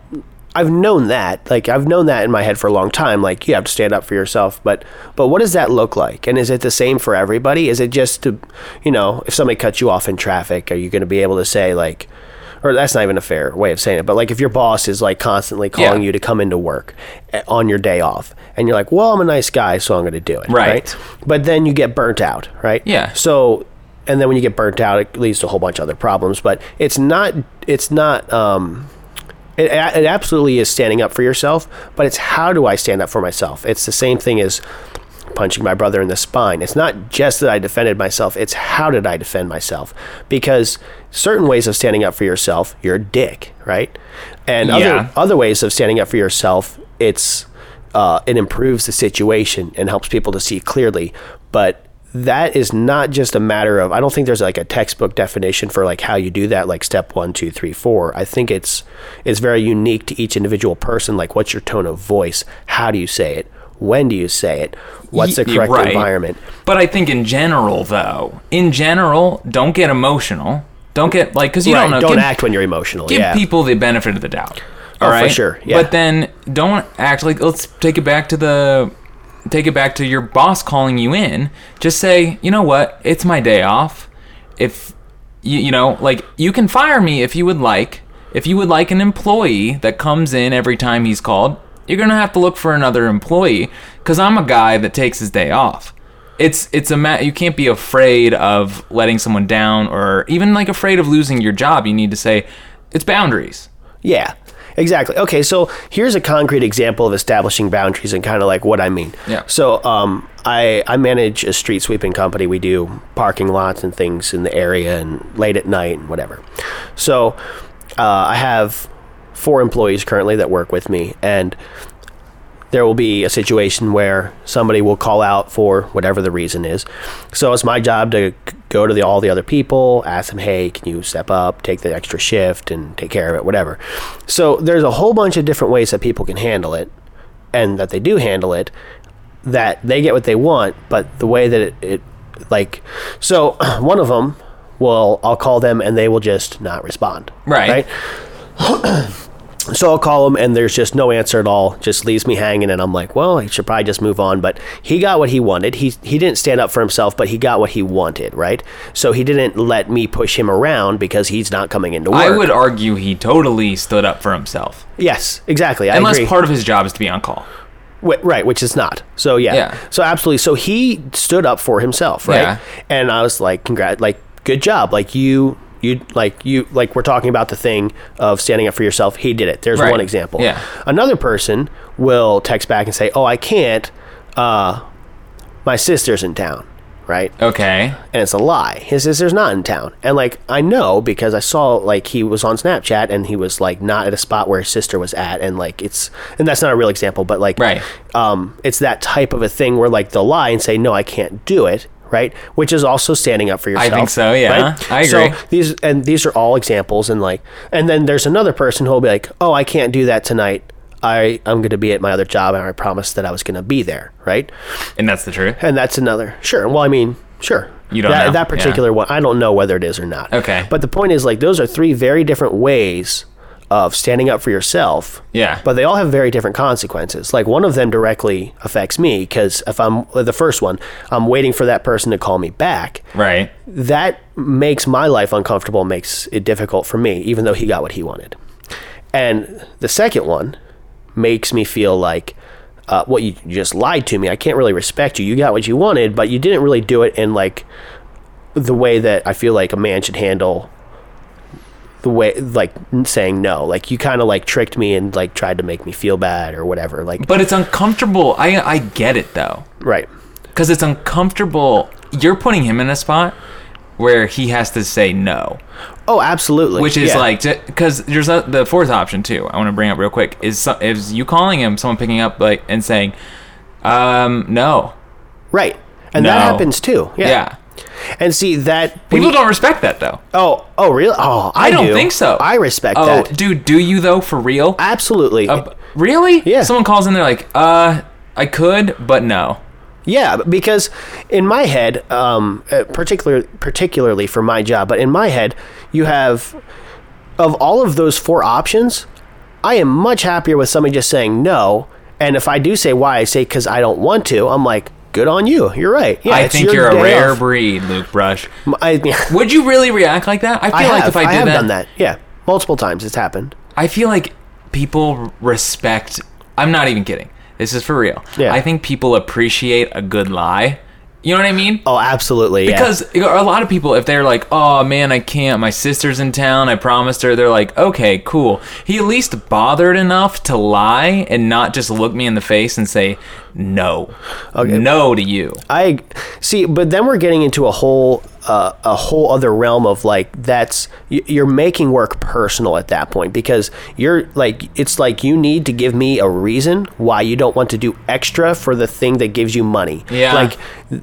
I've known that. Like I've known that in my head for a long time. Like you have to stand up for yourself. But but what does that look like? And is it the same for everybody? Is it just to, you know, if somebody cuts you off in traffic, are you going to be able to say like, or that's not even a fair way of saying it. But like if your boss is like constantly calling
Yeah.
you to come into work eh, on your day off, and you're like, well, I'm a nice guy, so I'm going to do it.
Right.
But then you get burnt out. Right.
Yeah.
So. And then when you get burnt out, it leads to a whole bunch of other problems. But it's not. It's not. Um, it, it absolutely is standing up for yourself, but it's how do I stand up for myself? It's the same thing as punching my brother in the spine. It's not just that I defended myself, it's how did I defend myself? Because certain ways of standing up for yourself, you're a dick, right? And
Yeah.
other other ways of standing up for yourself, it's uh, it improves the situation and helps people to see clearly. But that is not just a matter of I don't think there's like a textbook definition for like how you do that, like step one, two, three, four. I think it's it's very unique to each individual person. Like what's your tone of voice? How do you say it? When do you say it? What's the correct
right.
environment?
But I think in general, though, in general, don't get emotional. Don't get like because you
right,
don't know.
don't
give,
act when you're emotional.
Give
yeah.
people the benefit of the doubt.
Oh,
All
for
right,
sure, yeah.
But then don't act like. Let's take it back to the. Take it back to your boss calling you in. Just say, you know what? It's my day off. If you, you know, like you can fire me if you would like. If you would like an employee that comes in every time he's called, you're gonna have to look for another employee because I'm a guy that takes his day off. It's it's a ma- you can't be afraid of letting someone down or even like afraid of losing your job. You need to say it's boundaries.
Yeah, exactly. Okay, so here's a concrete example of establishing boundaries and kind of like what I mean.
Yeah.
So um, I I manage a street sweeping company. We do parking lots and things in the area and late at night and whatever. So uh, I have four employees currently that work with me, and there will be a situation where somebody will call out for whatever the reason is. So it's my job to go to the, all the other people, ask them, hey, can you step up, take the extra shift, and take care of it, whatever. So there's a whole bunch of different ways that people can handle it, and that they do handle it, that they get what they want, but the way that it, it like, so one of them will, I'll call them and they will just not respond.
Right. Right.
So I'll call him, and there's just no answer at all. Just leaves me hanging, and I'm like, well, I should probably just move on. But he got what he wanted. He he didn't stand up for himself, but he got what he wanted, right? So he didn't let me push him around because he's not coming into work.
I would argue he totally stood up for himself.
yes, exactly. I
Unless
agree.
part of his job is to be on call.
Right, which is not. So yeah.
Yeah.
So absolutely. So he stood up for himself, right?
Yeah.
And I was like, "Congrat, like, good job. Like you, you, like you, like we're talking about the thing of standing up for yourself. He did it. There's
Right.
one example.
Yeah.
Another person will text back and say, "Oh, I can't. Uh, my sister's in town." Right
Okay.
and it's a lie. His sister's not in town. And like I know because I saw like he was on Snapchat and he was like not at a spot where his sister was at and like it's and that's not a real example, but like
Right.
um it's that type of a thing where like they'll lie and say, No, I can't do it, right? Which is also standing up for yourself.
I think so, yeah.
right?
I
So
agree.
these and these are all examples and like and then there's another person who'll be like, Oh, I can't do that tonight. I, I'm gonna be at my other job and I promised that I was gonna be there, right?
And that's the truth.
And that's another. Sure. Well, I mean, sure.
You don't
that,
know.
that particular one. I don't know whether it is or not.
Okay.
But the point is, like, those are three very different ways of standing up for yourself.
Yeah.
But they all have very different consequences. Like one of them directly affects me because if I'm the first one, I'm waiting for that person to call me back.
Right.
That makes my life uncomfortable, makes it difficult for me, even though he got what he wanted. And the second one makes me feel like, uh, what you you just lied to me. I can't really respect you. You got what you wanted, but you didn't really do it in like the way that I feel like a man should handle the way like saying no. Like you kind of like tricked me and like tried to make me feel bad or whatever. Like
But it's uncomfortable. I I get it though.
right.
Because it's uncomfortable. You're putting him in a spot where he has to say no.
Oh, absolutely.
Which is
Yeah.
like, because there's a, the fourth option too. I want to bring up real quick is so- is you calling him, someone picking up like and saying, um, no,
right, and
No.
that happens too. Yeah.
yeah.
And see that
People
you-
don't respect that though.
Oh, oh, really? Oh, I,
I, don't
do.
think so.
I respect
oh,
that.
dude, do you though for real?
Absolutely.
Uh, really?
Yeah.
Someone calls in, they're like, uh, I could, but no.
Yeah, because in my head, um, uh, particular particularly for my job, but in my head, you have of all of those four options, I am much happier with somebody just saying no. And if I do say why, I say because I don't want to. I'm like, good on you. You're right. Yeah,
I think you're a rare
off.
breed, Luke Brush.
I,
Would you really react like that? I feel
I
like
have,
if I did
have
that,
done that. Yeah, multiple times it's happened.
I feel like people respect. I'm not even kidding. This is for real.
Yeah.
I think people appreciate a good lie. You know what I mean?
Oh, absolutely. yeah.
Because a lot of people, if they're like, "Oh man, I can't. My sister's in town. I promised her." They're like, "Okay, cool." He at least bothered enough to lie and not just look me in the face and say, "No, no" to you.
I see, but then we're getting into a whole uh, a whole other realm of like that's you're making work personal at that point because you're like it's like you need to give me a reason why you don't want to do extra for the thing that gives you money.
Yeah.
Like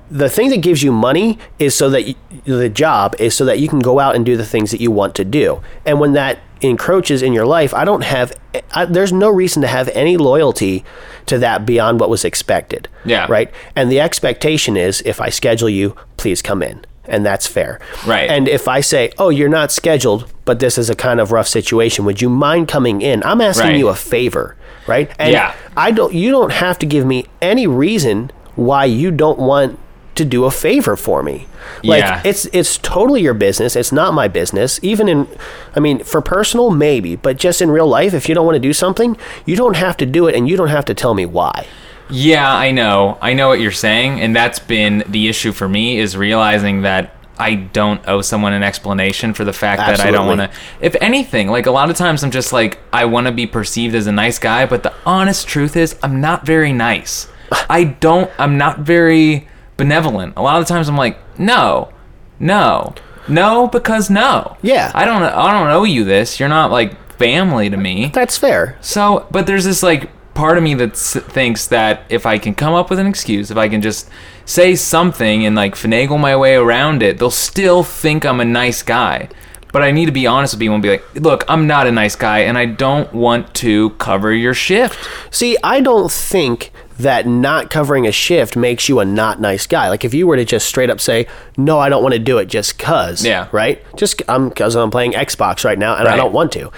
the thing that gives you money is so that you, the job is so that you can go out and do the things that you want to do. And when that encroaches in your life, I don't have I, there's no reason to have any loyalty to that beyond what was expected.
Yeah.
Right? And the expectation is if I schedule you, please come in. And that's fair.
Right.
And if I say, oh, you're not scheduled, but this is a kind of rough situation, would you mind coming in? I'm asking
Right.
you a favor, right? And
Yeah.
I don't you don't have to give me any reason why you don't want to do a favor for me. Like
Yeah.
it's it's totally your business. It's not my business. Even in I mean, for personal maybe, but just in real life if you don't want to do something, you don't have to do it and you don't have to tell me why.
Yeah, I know. I know what you're saying, and that's been the issue for me is realizing that I don't owe someone an explanation for the fact that I don't want to. If anything, like a lot of times I'm just like I want to be perceived as a nice guy, but the honest truth is I'm not very nice. I don't I'm not very benevolent. A lot of the times I'm like, "No. No. No because no."
Yeah.
I don't I don't owe you this. You're not like family to me.
That's fair.
So, but there's this like part of me that thinks that if I can come up with an excuse, if I can just say something and like finagle my way around it, they'll still think I'm a nice guy. But I need to be honest with people and be like, look, I'm not a nice guy and I don't want to cover your shift.
See, I don't think that not covering a shift makes you a not nice guy. Like if you were to just straight up say, "No, I don't want to do it just cuz."
Yeah.
Right? Just I'm cuz I'm playing Xbox right now and I don't want to.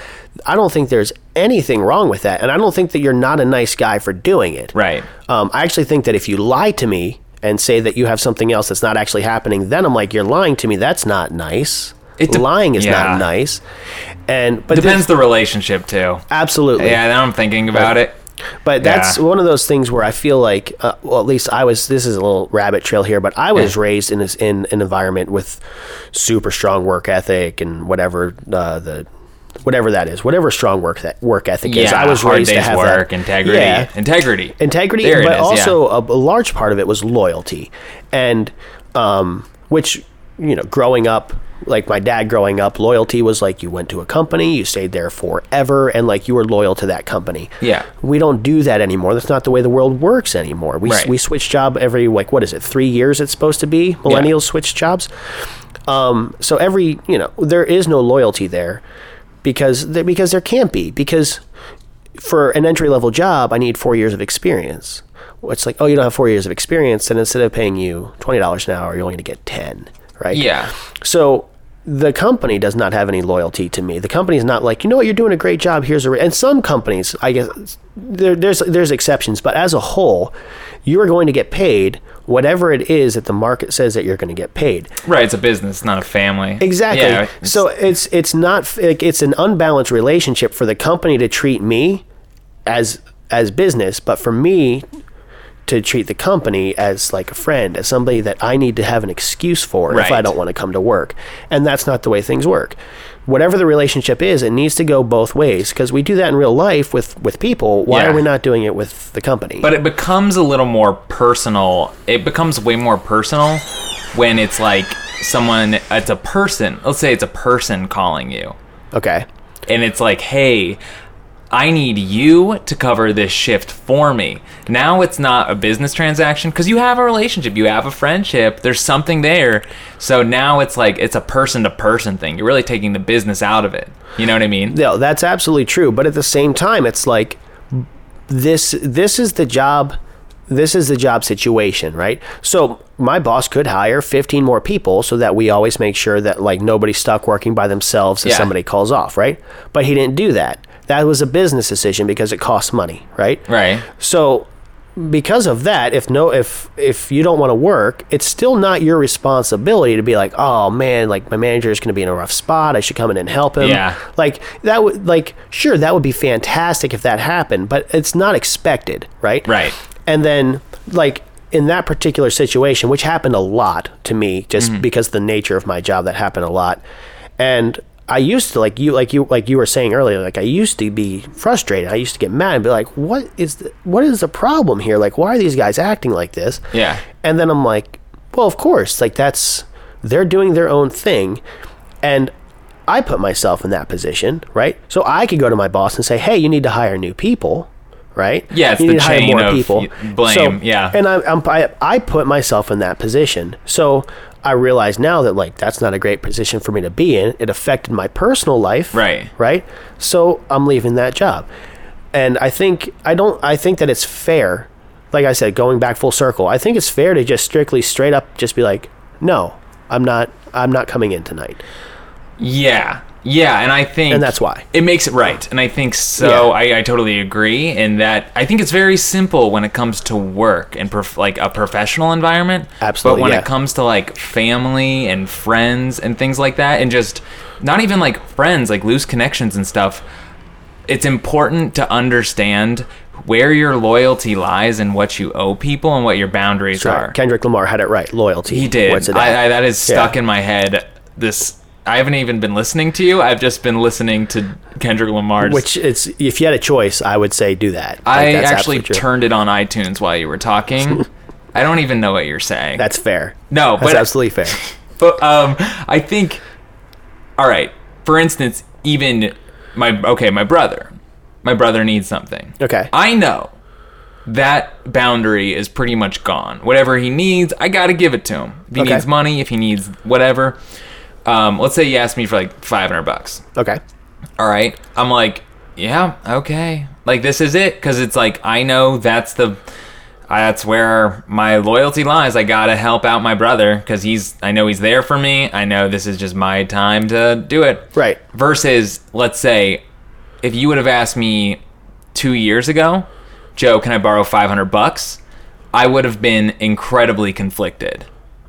I don't think there's anything wrong with that, and I don't think that you're not a nice guy for doing it.
Right.
Um, I actually think that if you lie to me and say that you have something else that's not actually happening, then I'm like, you're lying to me. That's not nice.
It de-
Lying is
yeah.
not nice. And but
Depends the relationship too.
absolutely.
Yeah, now I'm thinking about it.
But that's
Yeah.
one of those things where I feel like, uh, well, at least I was. This is a little rabbit trail here, but I was
Yeah.
raised in this, in an environment with super strong work ethic and whatever uh, the whatever that is, whatever strong work that work ethic is. I was raised to have
work,
that.
integrity,
Yeah.
integrity,
integrity,
There
but
is, yeah.
also a, a large part of it was loyalty, and um, which you know, growing up, like my dad growing up, loyalty was like you went to a company, you stayed there forever, and like you were loyal to that company.
Yeah.
we don't do that anymore. That's not the way the world works anymore. We
Right.
we switch job every like what is it, three years? It's supposed to be millennials switch jobs. Um, so every you know there is no loyalty there because there, because there can't be because for an entry level job I need four years of experience. It's like oh you don't have four years of experience, then instead of paying you twenty dollars an hour, you're only going to get ten, right?
Yeah.
So the company does not have any loyalty to me. The company's not like, you know what, you're doing a great job. Here's a. Ra-. And some companies, I guess, there, there's there's exceptions, but as a whole, you are going to get paid whatever it is that the market says that you're going to get paid.
Right, it's a business, not a family.
Exactly.
Yeah, it's-
so it's it's not like, it's an unbalanced relationship for the company to treat me as as business, but for me to treat the company as like a friend, as somebody that I need to have an excuse for if I don't want to come to work. And that's not the way things work. Whatever the relationship is, it needs to go both ways because we do that in real life with with people. Why
Yeah.
are we not doing it with the company?
But it becomes a little more personal. It becomes way more personal when it's like someone, it's a person. Let's say it's a person calling you.
okay.
And it's like, hey, I need you to cover this shift for me. Now it's not a business transaction because you have a relationship, you have a friendship, there's something there. So now it's like, it's a person to person thing. You're really taking the business out of it. You know what I mean?
No, that's absolutely true. But at the same time, it's like this. This is the job. This is the job situation, right? So my boss could hire 15 more people so that we always make sure that like nobody's stuck working by themselves if
Yeah.
somebody calls off, right? But he didn't do that. That was a business decision because it costs money, right?
Right.
So because of that, if no if if you don't want to work, it's still not your responsibility to be like, "Oh man, like my manager is going to be in a rough spot. I should come in and help him."
Yeah.
Like that would like sure that would be fantastic if that happened, but it's not expected, right?
Right.
And then like in that particular situation, which happened a lot to me just mm-hmm. because the nature of my job that happened a lot. And I used to like you like you like you were saying earlier like I used to be frustrated. I used to get mad and be like what is the, what is the problem here? Like why are these guys acting like this?
Yeah.
And then I'm like, well, of course, like that's they're doing their own thing and I put myself in that position, right? So I could go to my boss and say, "Hey, you need to hire new people." Right?
Yeah, it's
you
the
need to hire more people.
blame,
So-
yeah.
and I, I'm, I, I put myself in that position. So I realize now that like that's not a great position for me to be in. It affected my personal life.
Right.
Right. So I'm leaving that job. And I think I don't. I think that it's fair. Like I said, going back full circle, I think it's fair to just strictly, straight up, just be like, no, I'm not. I'm not coming in tonight.
Yeah. Yeah, and I think
And that's why.
it makes it right. And I think so.
Yeah.
I, I totally agree in that. I think it's very simple when it comes to work and prof- like a professional environment.
Absolutely,
But when
yeah.
it comes to like family and friends and things like that, and just not even like friends, like loose connections and stuff, it's important to understand where your loyalty lies and what you owe people and what your boundaries
Sorry,
are.
Kendrick Lamar had it right. Loyalty.
He did.
What's it
I. I, that is stuck
Yeah.
in my head. This I haven't even been listening to you. I've just been listening to Kendrick Lamar's.
Which it's if you had a choice, I would say do that.
I actually turned it on iTunes while you were talking. I don't even know what you're saying.
That's fair.
No,
that's
but-
absolutely fair.
but um, I think. All right. For instance, even my okay, my brother, my brother needs something.
Okay.
I know that boundary is pretty much gone. Whatever he needs, I gotta give it to him. If he
Okay.
needs money, if he needs whatever. Um, let's say you asked me for like five hundred bucks.
Okay.
All right, I'm like, yeah, okay. Like this is it because it's like I know that's the. That's where my loyalty lies. I gotta help out my brother because he's. I know he's there for me. I know this is just my time to do it.
Right.
Versus, let's say, if you would have asked me two years ago, Joe, can I borrow 500 bucks? I would have been incredibly conflicted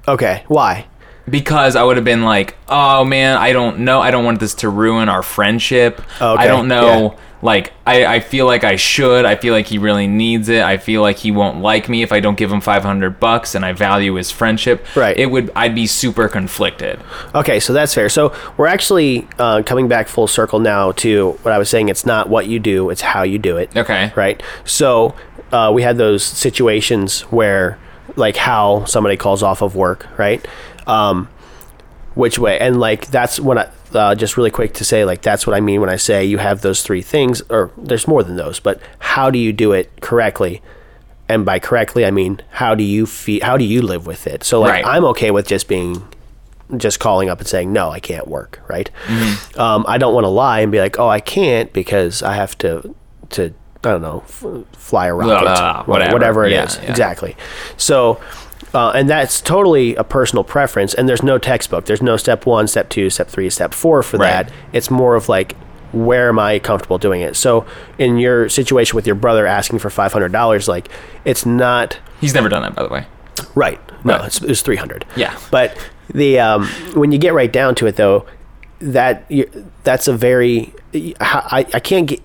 Okay. Why?
Because I would have been like, oh man, I don't know. I don't want this to ruin our friendship.
Okay,
I don't know.
yeah.
Like, I, I feel like I should. I feel like he really needs it. I feel like he won't like me if I don't give him 500 bucks and I value his friendship.
Right.
It would, I'd be super conflicted.
Okay, so that's fair. So we're actually uh, coming back full circle now to what I was saying. It's not what you do; it's how you do it.
Okay.
Right. So uh, we had those situations where, like, how somebody calls off of work, right? Um, which way? And like that's when I uh, just really quick to say, like, that's what I mean when I say you have those three things, or there's more than those, but how do you do it correctly? And by correctly, I mean how do you feel? How do you live with it? So like,
Right.
I'm okay with just being just calling up and saying no i can't work right um, i don't want to lie and be like oh i can't because i have to to i don't know f- fly a rocket
blah,
wh-
whatever.
whatever it is
Yeah, yeah.
exactly so uh, and that's totally a personal preference and there's no textbook there's no step one step two step three step four for
Right.
that it's more of like where am i comfortable doing it so in your situation with your brother asking for $500 like it's not
He's never done that, by the way.
Right. No,
Right.
it's, it's 300.
Yeah.
But the um, when you get right down to it, though, that you, that's a very I, I can't get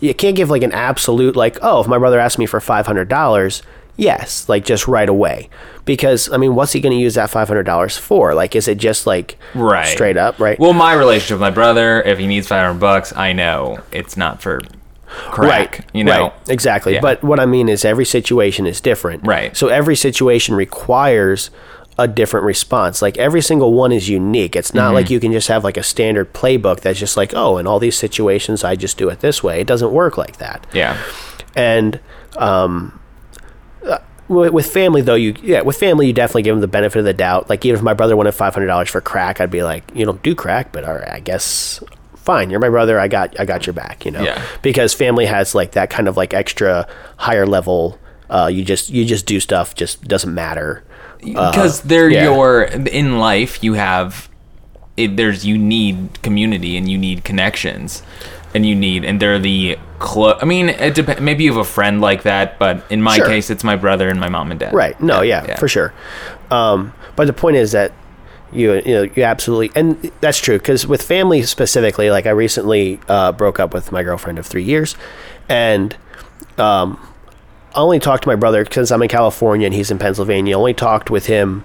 you can't give like an absolute like oh if my brother asked me for five hundred dollars yes like just right away because I mean what's he going to use that five hundred dollars for like is it just like
Right.
straight up right
Well, my relationship with my brother, if he needs 500 bucks, I know it's not for crack.
Right.
You know?
Right. Exactly.
Yeah.
But what I mean is every situation is different.
Right.
So every situation requires a different response. Like every single one is unique. It's not
Mm-hmm.
like you can just have like a standard playbook that's just like, oh, in all these situations I just do it this way. It doesn't work like that.
Yeah.
And um uh, with with family though you yeah with family you definitely give them the benefit of the doubt like even if my brother wanted $500 for crack i'd be like you don't do crack but all right i guess fine you're my brother i got i got your back you know
Yeah.
because family has like that kind of like extra higher level uh, you just you just do stuff just doesn't matter Uh,
because they're
yeah.
your in life you have it, there's you need community and you need connections and you need, and they're the clo- I mean, it dep- maybe you have a friend like that, but in my
Sure.
case, it's my brother and my mom and dad.
Right. No, yeah, for sure. Um, but the point is that you you know you absolutely and that's true because with family specifically, like I recently uh, broke up with my girlfriend of three years, and um, I only talked to my brother because I'm in California and he's in Pennsylvania. I only talked with him,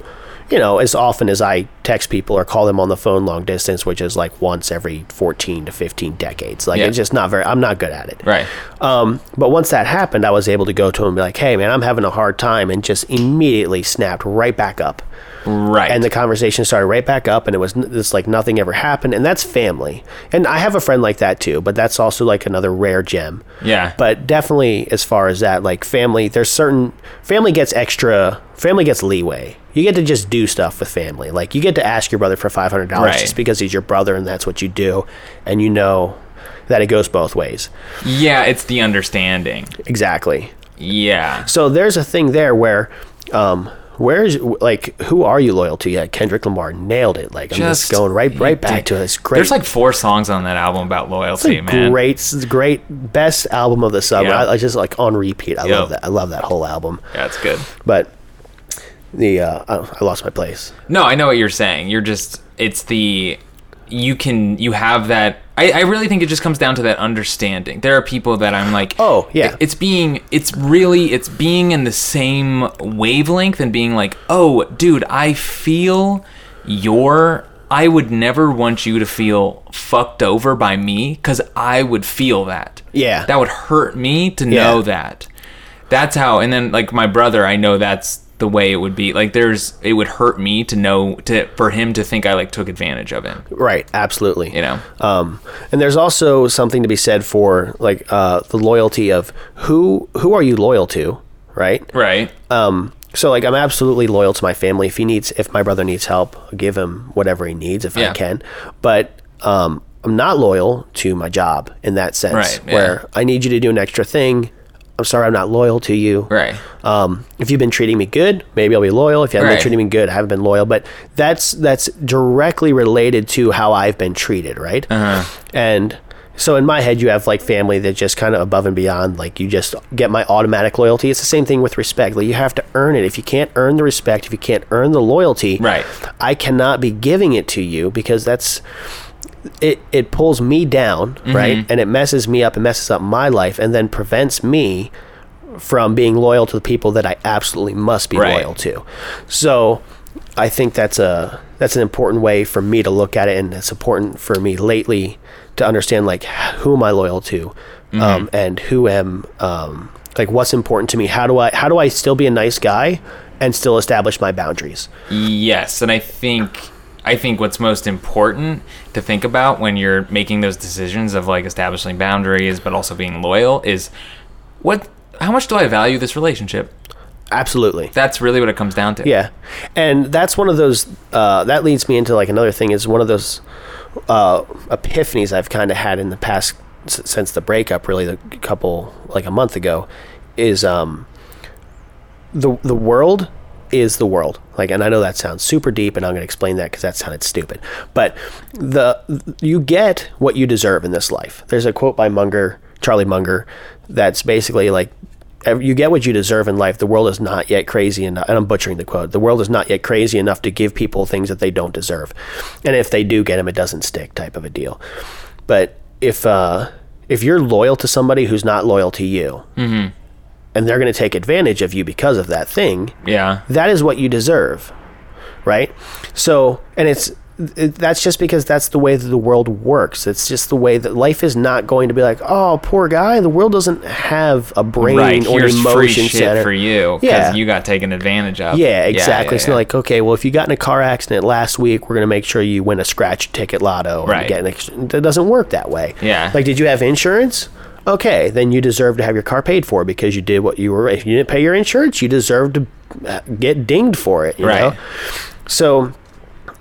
you know, as often as I text people or call them on the phone long distance, which is like once every 14 to 15 decades. Like
Yeah.
it's just not very. I'm not good at it.
Right.
Um, but once that happened, I was able to go to him and be like, "Hey, man, I'm having a hard time," and just immediately snapped right back up.
Right.
And the conversation started right back up, and it was it's like nothing ever happened, and that's family. And I have a friend like that too, but that's also like another rare gem.
Yeah.
But definitely, as far as that, like family, there's certain family gets extra. Family gets leeway. You get to just do stuff with family. Like you get to ask your brother for five hundred dollars
Right.
just because he's your brother, and that's what you do, and you know that it goes both ways.
yeah, it's the understanding.
Exactly.
Yeah.
So there's a thing there where, um, where's like who are you loyal to? Yeah, Kendrick Lamar nailed it. Like I'm just, going right right back to it. It's great.
There's like four songs on that album about loyalty, man.
great, it's great best album of the summer.
Yeah.
I, I just like on repeat. I love that. I love that whole album.
Yeah, it's good.
But the uh, I, I lost my place.
No, I know what you're saying. You're just it's the you can you have that I, I really think it just comes down to that understanding. There are people that I'm like
Oh, yeah.
It's being it's really it's being in the same wavelength and being like, Oh, dude, I feel your I would never want you to feel fucked over by me because I would feel that.
Yeah.
That would hurt me to
Yeah.
know that. That's how and then like my brother, I know that's the way it would be. Like there's it would hurt me to know to for him to think I like took advantage of him.
Right. Absolutely.
You know?
Um, and there's also something to be said for like uh, the loyalty of who who are you loyal to, right?
Right.
um so like i'm absolutely loyal to my family if he needs if my brother needs help i'll give him whatever he needs if
Yeah.
i can but um i'm not loyal to my job in that sense
Right, yeah.
where i need you to do an extra thing i'm sorry i'm not loyal to you
Right.
um, if you've been treating me good, maybe I'll be loyal. If you haven't
Right.
been treating me good, I haven't been loyal. But that's that's directly related to how I've been treated, right?
Uh-huh.
And so in my head, you have like family that just kind of above and beyond. Like you just get my automatic loyalty. It's the same thing with respect. Like you have to earn it. If you can't earn the respect, if you can't earn the loyalty,
Right.
I cannot be giving it to you because that's it it pulls me down,
Mm-hmm.
right? And it messes me up and messes up my life and then prevents me from being loyal to the people that I absolutely must be
Right.
loyal to. So I think that's a that's an important way for me to look at it and it's important for me lately to understand like who am I loyal to
Mm-hmm.
um, and who am um, like what's important to me how do I how do I still be a nice guy and still establish my boundaries
Yes, and I think I think what's most important to think about when you're making those decisions of like establishing boundaries but also being loyal is what how much do I value this relationship?
absolutely
That's really what it comes down to.
Yeah, and that's one of those. Uh, that leads me into like another thing is one of those uh, epiphanies I've kind of had in the past s- since the breakup. Really, the couple like a month ago is um, the the world is the world. Like, and I know that sounds super deep, and I'm going to explain that because that sounded stupid. But the you get what you deserve in this life. There's a quote by Munger, Charlie Munger, that's basically like you get what you deserve in life. The world is not yet crazy enough, and I'm butchering the quote. The world is not yet crazy enough to give people things that they don't deserve, and if they do get them, it doesn't stick, type of a deal. But if uh, if you're loyal to somebody who's not loyal to you, and they're going to take advantage of you because of that thing,
Yeah.
that is what you deserve, right? So, and it's it, that's just because that's the way that the world works. It's just the way that life is not going to be like, oh, poor guy. The world doesn't have a brain
Right.
or
Here's free
emotion
shit
center
for you because
Yeah.
you got taken advantage of.
Yeah, exactly.
yeah,
so
yeah.
like, okay, well, if you got in a car accident last week, we're gonna make sure you win a scratch ticket lotto.
Right.
Get an ex- that doesn't work that way.
Yeah.
Like, did you have insurance? Okay, then you deserve to have your car paid for because you did what you were. If you didn't pay your insurance, you deserve to uh, get dinged for it. You
Right.
know. So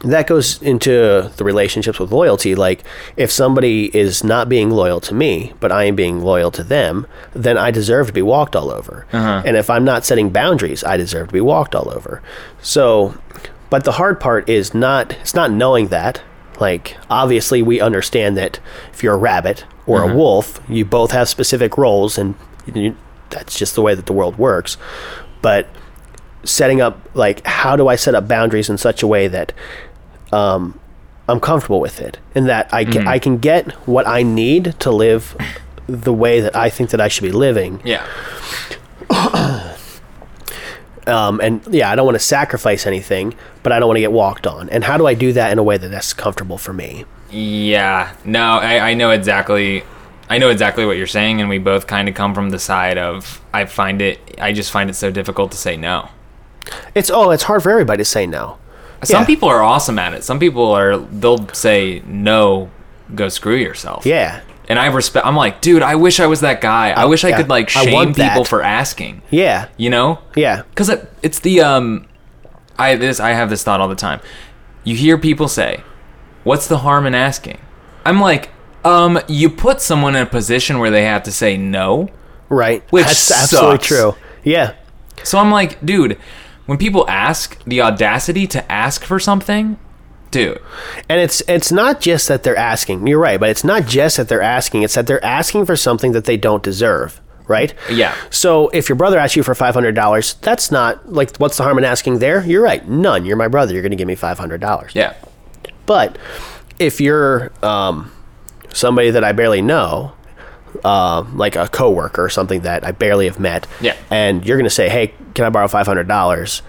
that goes into the relationships with loyalty. Like, if somebody is not being loyal to me, but I am being loyal to them, then I deserve to be walked all over. And if I'm not setting boundaries, I deserve to be walked all over. So, but the hard part is not, it's not knowing that. Like, obviously, we understand that if you're a rabbit or a wolf, you both have specific roles, and you, that's just the way that the world works. But setting up, like, how do I set up boundaries in such a way that um, I'm comfortable with it, and that I can, I can get what I need to live the way that I think that I should be living,
Yeah.
um, and yeah, I don't want to sacrifice anything, but I don't want to get walked on. And how do I do that in a way that that's comfortable for me?
Yeah. No, I, I know exactly. I know exactly what you're saying, and we both kind of come from the side of I find it. I just find it so difficult to say no.
It's oh, it's hard for everybody to say no.
Some
Yeah.
people are awesome at it. Some people are. They'll say no. Go screw yourself.
Yeah,
And I respect. I'm like, dude. I wish I was that guy. I wish I
yeah,
could like
I
shame
that.
people for asking.
yeah,
You know?
yeah,
because it, it's the um i this i have this thought all the time you hear people say what's the harm in asking i'm like um you put someone in a position where they have to say no
right.
Which
that's absolutely true. Yeah,
so i'm like dude when people ask the audacity to ask for something dude
and it's it's not just that they're asking. You're right, but it's not just that they're asking. It's that they're asking for something that they don't deserve. Right?
Yeah.
So if your brother asks you for five hundred dollars, that's not like what's the harm in asking there? You're right. None. You're my brother. You're going to give me five hundred dollars.
yeah
But if you're um, somebody that I barely know, uh, like a coworker or something that I barely have met,
Yeah.
and you're going to say, "Hey, can I borrow five hundred dollars?"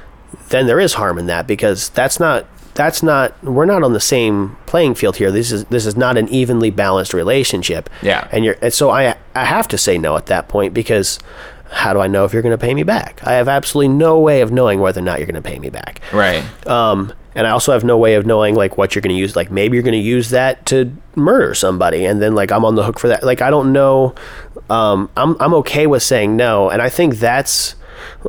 Then there is harm in that because that's not that's not we're not on the same playing field here. This is this is not an evenly balanced relationship.
Yeah.
and you're and so I I have to say no at that point because. How do I know if you're going to pay me back? I have absolutely no way of knowing whether or not you're going to pay me back.
right
Um, and I also have no way of knowing like what you're going to use. Like maybe you're going to use that to murder somebody, and then like I'm on the hook for that. Like I don't know. Um, I'm I'm okay with saying no, and I think that's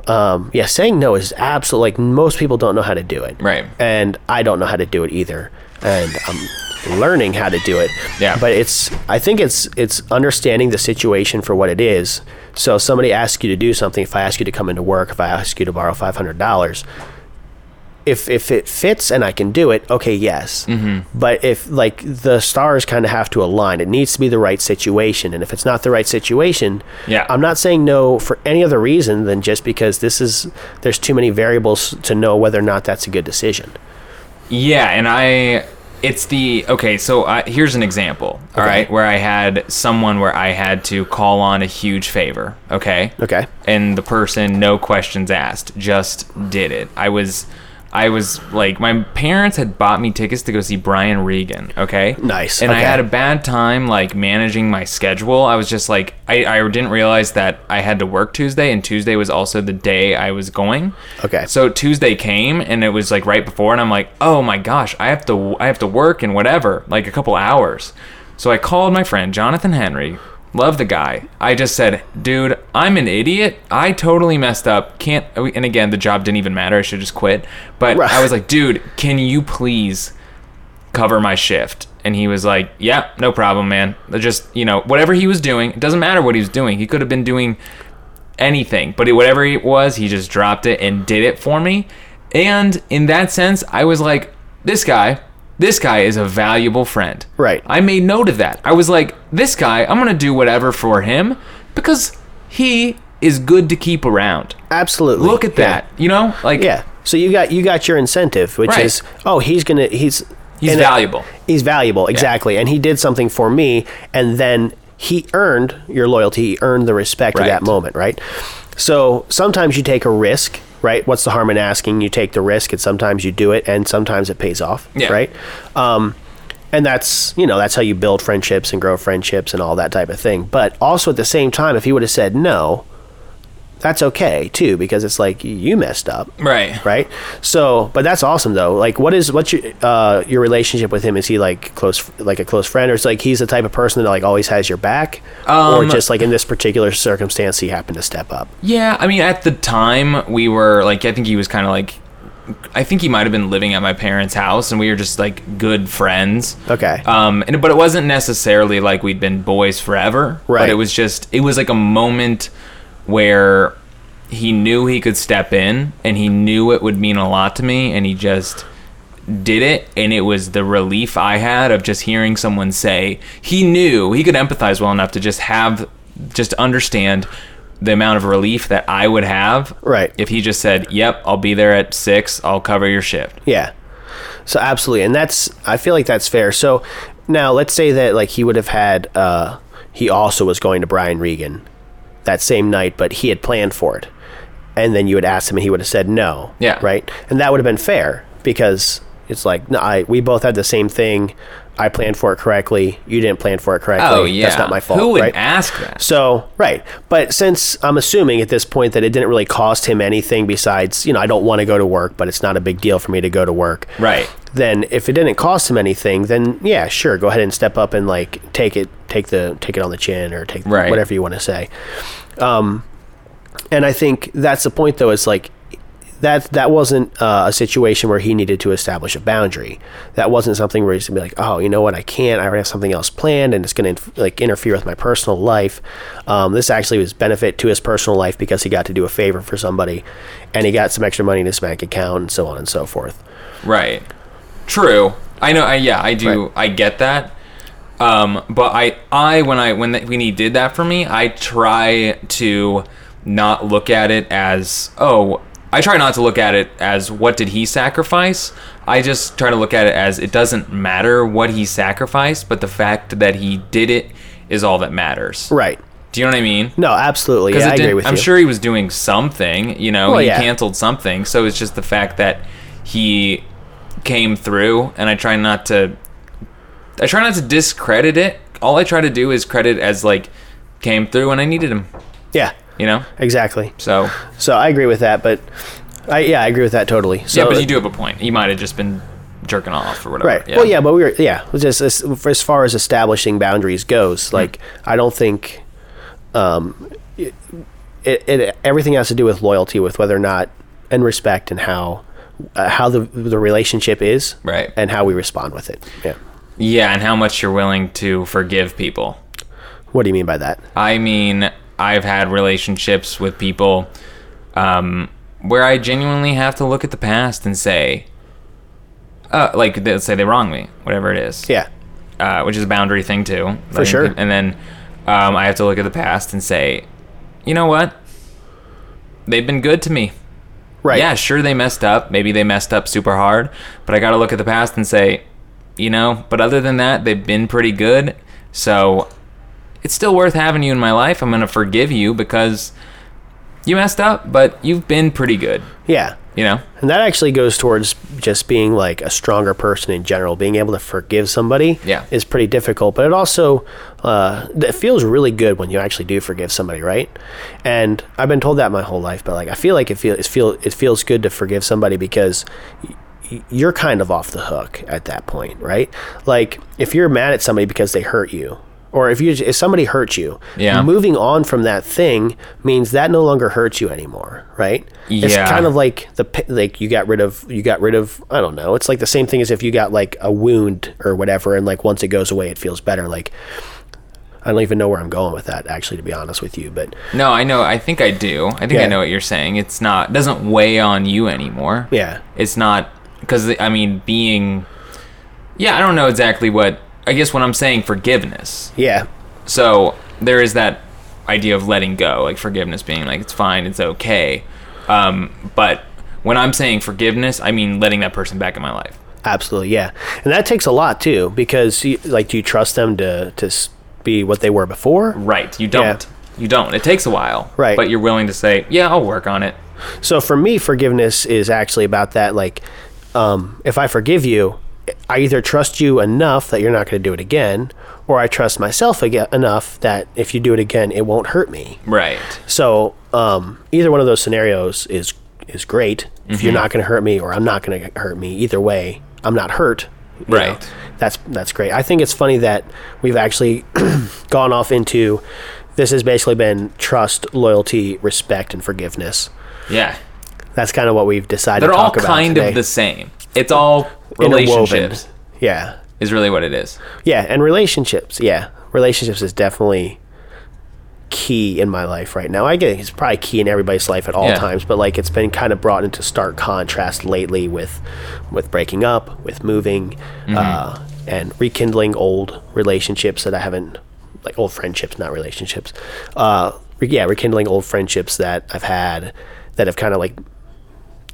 um, yeah, saying no is absolutely like most people don't know how to do it.
Right.
And I don't know how to do it either, and I'm learning how to do it.
Yeah.
But it's I think it's it's understanding the situation for what it is. So if somebody asks you to do something. If I ask you to come into work, if I ask you to borrow five hundred dollars, if if it fits and I can do it, okay, yes. Mm-hmm. But if like the stars kind of have to align, it needs to be the right situation. And if it's not the right situation,
Yeah.
I'm not saying no for any other reason than just because this is there's too many variables to know whether or not that's a good decision.
Yeah, and I it's the okay, so I, here's an example. All
Okay.
right, where I had someone where I had to call on a huge favor, okay?
Okay.
And the person no questions asked, just did it. I was I was like my parents had bought me tickets to go see Brian Regan, okay?
Nice,
And I had a bad time like managing my schedule. I was just like I, I didn't realize that I had to work Tuesday and Tuesday was also the day I was going.
Okay.
So Tuesday came and it was like right before and I'm like, "Oh my gosh, I have to I have to work and whatever, like a couple hours." So I called my friend Jonathan Henry. Love the guy. I just said, "Dude, I'm an idiot. I totally messed up. Can't." And again, the job didn't even matter. I should just quit. But
Right.
I was like, "Dude, can you please cover my shift?" And he was like, "Yeah, no problem, man. Just you know, whatever he was doing. It doesn't matter what he was doing. He could have been doing anything, but whatever it was, he just dropped it and did it for me. And in that sense, I was like, this guy, this guy is a valuable friend.
Right.
I made note of that. I was like, this guy, I'm going to do whatever for him because he is good to keep around.
Absolutely.
Look at
Yeah.
that. You know, like
Yeah. So you got you got your incentive, which
Right.
is oh he's gonna he's
He's
and- uh,
valuable.
He's valuable, exactly, and he did something for me, and then he earned your loyalty. He earned the respect
Right.
at that moment, right? So sometimes you take a risk, right? What's the harm in asking? You take the risk, and sometimes you do it, and sometimes it pays off,
Yeah.
right? Um, and that's you know that's how you build friendships and grow friendships and all that type of thing. But also at the same time, if he would have said no, that's okay too because it's like you messed up
right.
right so but that's awesome though like what is what's your uh your relationship with him is he like close like a close friend or is like he's the type of person that like always has your back or
Um,
just like in this particular circumstance he happened to step up
Yeah, I mean, at the time we were like, I think he was kind of like, I think he might have been living at my parents' house, and we were just like good friends.
Okay.
Um, and but it wasn't necessarily like we'd been boys forever. But
Right.
it was just, it was like a moment where he knew he could step in, and he knew it would mean a lot to me, and he just did it and it was the relief I had of just hearing someone say he knew he could empathize well enough to just have just understand the amount of relief that I would have
Right.
if he just said, "Yep, I'll be there at 6. I'll cover your shift."
Yeah. So absolutely, and that's I feel like that's fair. So now let's say that like he would have had uh he also was going to Brian Regan that same night, but he had planned for it. And then you would ask him and he would have said no.
Yeah.
Right? And that would have been fair because it's like no, I we both had the same thing. I planned for it correctly. You didn't plan for it correctly.
Oh, yeah.
That's not my fault.
Who would
right?
ask that?
So, right. But since I'm assuming at this point that it didn't really cost him anything besides, you know, I don't want to go to work, but it's not a big deal for me to go to work.
Right.
Then if it didn't cost him anything, then yeah, sure, go ahead and step up and like take it take the take it on the chin or take
Right.
whatever you want to say. Um and I think that's the point though, is like that that wasn't uh, a situation where he needed to establish a boundary. That wasn't something where he's gonna be like, oh, you know what, I can't. I already have something else planned, and it's gonna inf- like interfere with my personal life. Um, this actually was benefit to his personal life because he got to do a favor for somebody, and he got some extra money in his bank account, and so on and so forth.
Right. True. I know. I, yeah, I do.
Right.
I get that. Um, but I, I when I when that when he did that for me, I try to not look at it as oh. I try not to look at it as what did he sacrifice. I just try to look at it as it doesn't matter what he sacrificed, but the fact that he did it is all that matters.
Right.
Do you know what I mean?
No, absolutely. Yeah, I agree with
I'm
you.
sure he was doing something. You know,
Well,
he
yeah.
canceled something. So it's just the fact that he came through, and I try not to. I try not to discredit it. All I try to do is credit as like came through, when I needed him.
Yeah,
You know.
exactly.
So
So I agree with that, but I yeah, I agree with that totally. So
yeah, but you do have a point. You might have just been jerking off or whatever.
Right. Yeah. Well, yeah, but we were yeah. Just as, as far as establishing boundaries goes,
Hmm.
like I don't think, um, it, it, it everything has to do with loyalty, with whether or not and respect and how uh, how the the relationship is,
Right.
and how we respond with it. Yeah.
Yeah, and how much you're willing to forgive people.
What do you mean by that?
I mean, I've had relationships with people um, where I genuinely have to look at the past and say, uh, like, let's say they wrong me, whatever it is.
Yeah.
Uh, which is a boundary thing, too.
For sure.
And then um, I have to look at the past and say, you know what? They've been good to me.
Right.
Yeah, sure, they messed up. Maybe they messed up super hard. But I got to look at the past and say, you know, but other than that, they've been pretty good. So it's still worth having you in my life. I'm going to forgive you because you messed up, but you've been pretty good.
Yeah.
You know?
And that actually goes towards just being like a stronger person in general. Being able to forgive somebody
Yeah.
is pretty difficult, but it also uh, it feels really good when you actually do forgive somebody, right? And I've been told that my whole life, but like I feel like it feel it feel it feels good to forgive somebody because you're kind of off the hook at that point, right? Like if you're mad at somebody because they hurt you. Or if you if somebody hurts you,
Yeah.
moving on from that thing means that no longer hurts you anymore, right?
Yeah.
It's kind of like the like you got rid of you got rid of I don't know. It's like the same thing as if you got like a wound or whatever, and like once it goes away, it feels better. Like I don't even know where I'm going with that, actually, to be honest with you. But
No, I know. I think I do. I think I know what you're saying. It's not, doesn't weigh on you anymore.
yeah,
It's not, because, I mean, being, yeah, I don't know exactly what, I guess when I'm saying forgiveness,
yeah,
So there is that idea of letting go, like forgiveness being like it's fine, it's okay. Um, but when I'm saying forgiveness, I mean letting that person back in my life.
absolutely, yeah. And that takes a lot too, because you, like, do you trust them to to be what they were before?
Right? You don't. You don't. It takes a while.
Right.
But you're willing to say, yeah, I'll work on it.
So for me, forgiveness is actually about that. Like, um, if I forgive you, I either trust you enough that you're not going to do it again, or I trust myself aga enough that if you do it again, it won't hurt me.
Right.
So um, either one of those scenarios is is great. If you're not going to hurt me, or I'm not going to hurt me, either way, I'm not hurt. you know.
Right.
That's that's great. I think it's funny that we've actually gone off into this has basically been trust, loyalty, respect, and forgiveness.
Yeah.
That's kind of what we've decided
They're
to
all
talk about
kind
today.
of the same. It's all. Relationships
Yeah.
is really what it is.
Yeah, and relationships. Yeah. Relationships is definitely key in my life right now. I get it's probably key in everybody's life at all
Yeah.
times, but like it's been kind of brought into stark contrast lately with with breaking up, with moving,
Mm-hmm.
uh, and rekindling old relationships that I haven't like old friendships, not relationships. Uh, re- yeah, rekindling old friendships that I've had that have kind of like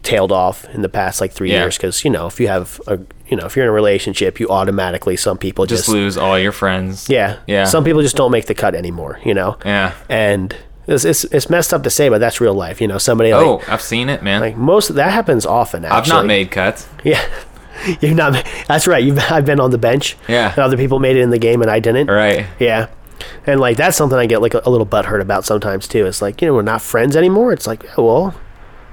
tailed off in the past like three
Yeah.
years because you know if you have a you know if you're in a relationship you automatically some people
Just
just,
lose all your friends.
yeah
Yeah.
some people just don't make the cut anymore you know
Yeah.
and it's, it's, it's messed up to say but that's real life you know somebody like,
Oh, I've seen it, man.
like most that happens often actually
I've not made cuts.
yeah you've not that's right you've I've been on the bench
Yeah.
and other people made it in the game and I didn't
Right.
yeah and like that's something I get like a, a little butthurt about sometimes too it's like you know we're not friends anymore it's like well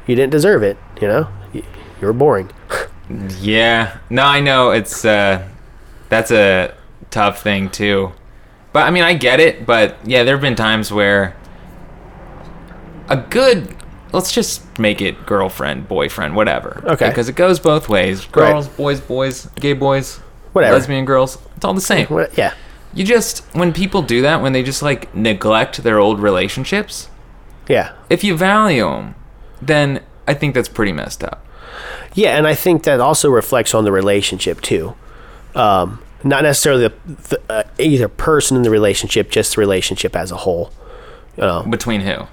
you didn't deserve it you know you, you were boring
Yeah. No, I know it's uh that's a tough thing too. But I mean, I get it, but yeah, there've been times where a good let's just make it girlfriend, boyfriend, whatever.
Okay.
Because it goes both ways. Girls, boys, boys, gay boys,
Whatever.
lesbian girls, it's all the same.
Yeah
You just when people do that, when they just like neglect their old relationships,
yeah
if you value them, then I think that's pretty messed up.
Yeah, and I think that also reflects on the relationship too. Um, not necessarily the, the uh, either person in the relationship, just the relationship as a whole.
Between who?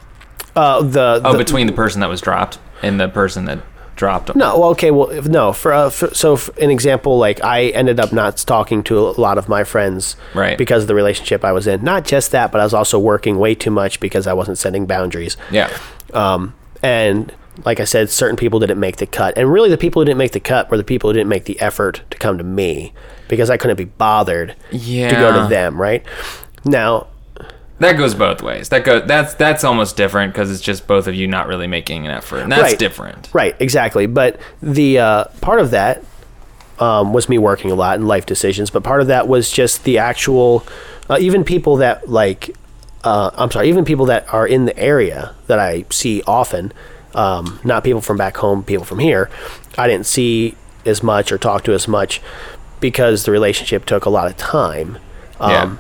Uh, the,
Oh,
the
between the person that was dropped and the person that dropped them.
no, well, okay, well, if, no. For, uh, for so, for an example, like I ended up not talking to a lot of my friends,
Right.
because of the relationship I was in. Not just that, but I was also working way too much because I wasn't setting boundaries.
Yeah.
Um, and like I said, certain people didn't make the cut. And really, the people who didn't make the cut were the people who didn't make the effort to come to me because I couldn't be bothered yeah. to go to them, right? Now,
That goes both ways. That go that's that's almost different because it's just both of you not really making an effort. And that's
Right.
different.
right, exactly. But the uh, part of that um, was me working a lot in life decisions, but part of that was just the actual, uh, even people that like, uh, I'm sorry, even people that are in the area that I see often, um, not people from back home, people from here, I didn't see as much or talk to as much because the relationship took a lot of time. Um,
Yeah.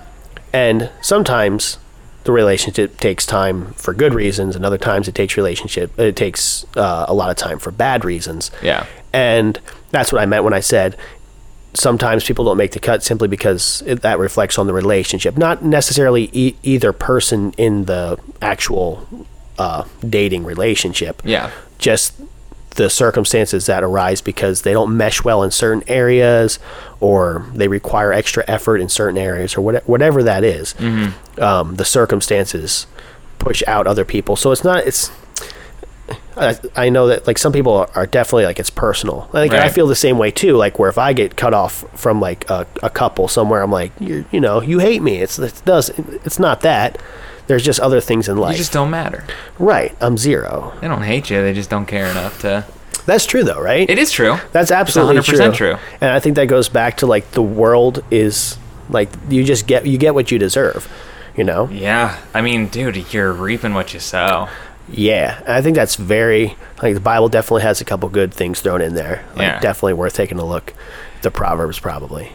And sometimes the relationship takes time for good reasons, and other times it takes relationship it takes uh, a lot of time for bad reasons.
Yeah.
And that's what I meant when I said sometimes people don't make the cut simply because it, that reflects on the relationship, not necessarily e- either person in the actual uh, dating relationship.
Yeah.
Just the circumstances that arise because they don't mesh well in certain areas or they require extra effort in certain areas or what, whatever that is. Um, the circumstances push out other people. So it's not, it's, I, I know that like some people are, are definitely like it's personal. Like I feel the same way too. Like where if I get cut off from like a, a couple somewhere, I'm like, you you know, you hate me. It's it does it's not that. There's just other things in life.
You just don't matter.
right. I'm zero.
They don't hate you. They just don't care enough to.
That's true though, right?
It is true.
That's absolutely
100%
true.
true.
And I think that goes back to like the world is like you just get you get what you deserve. You know?
Yeah. I mean, dude, you're reaping what you sow.
Yeah, I think that's very like the Bible definitely has a couple good things thrown in there. Like
Yeah.
definitely worth taking a look. The Proverbs probably.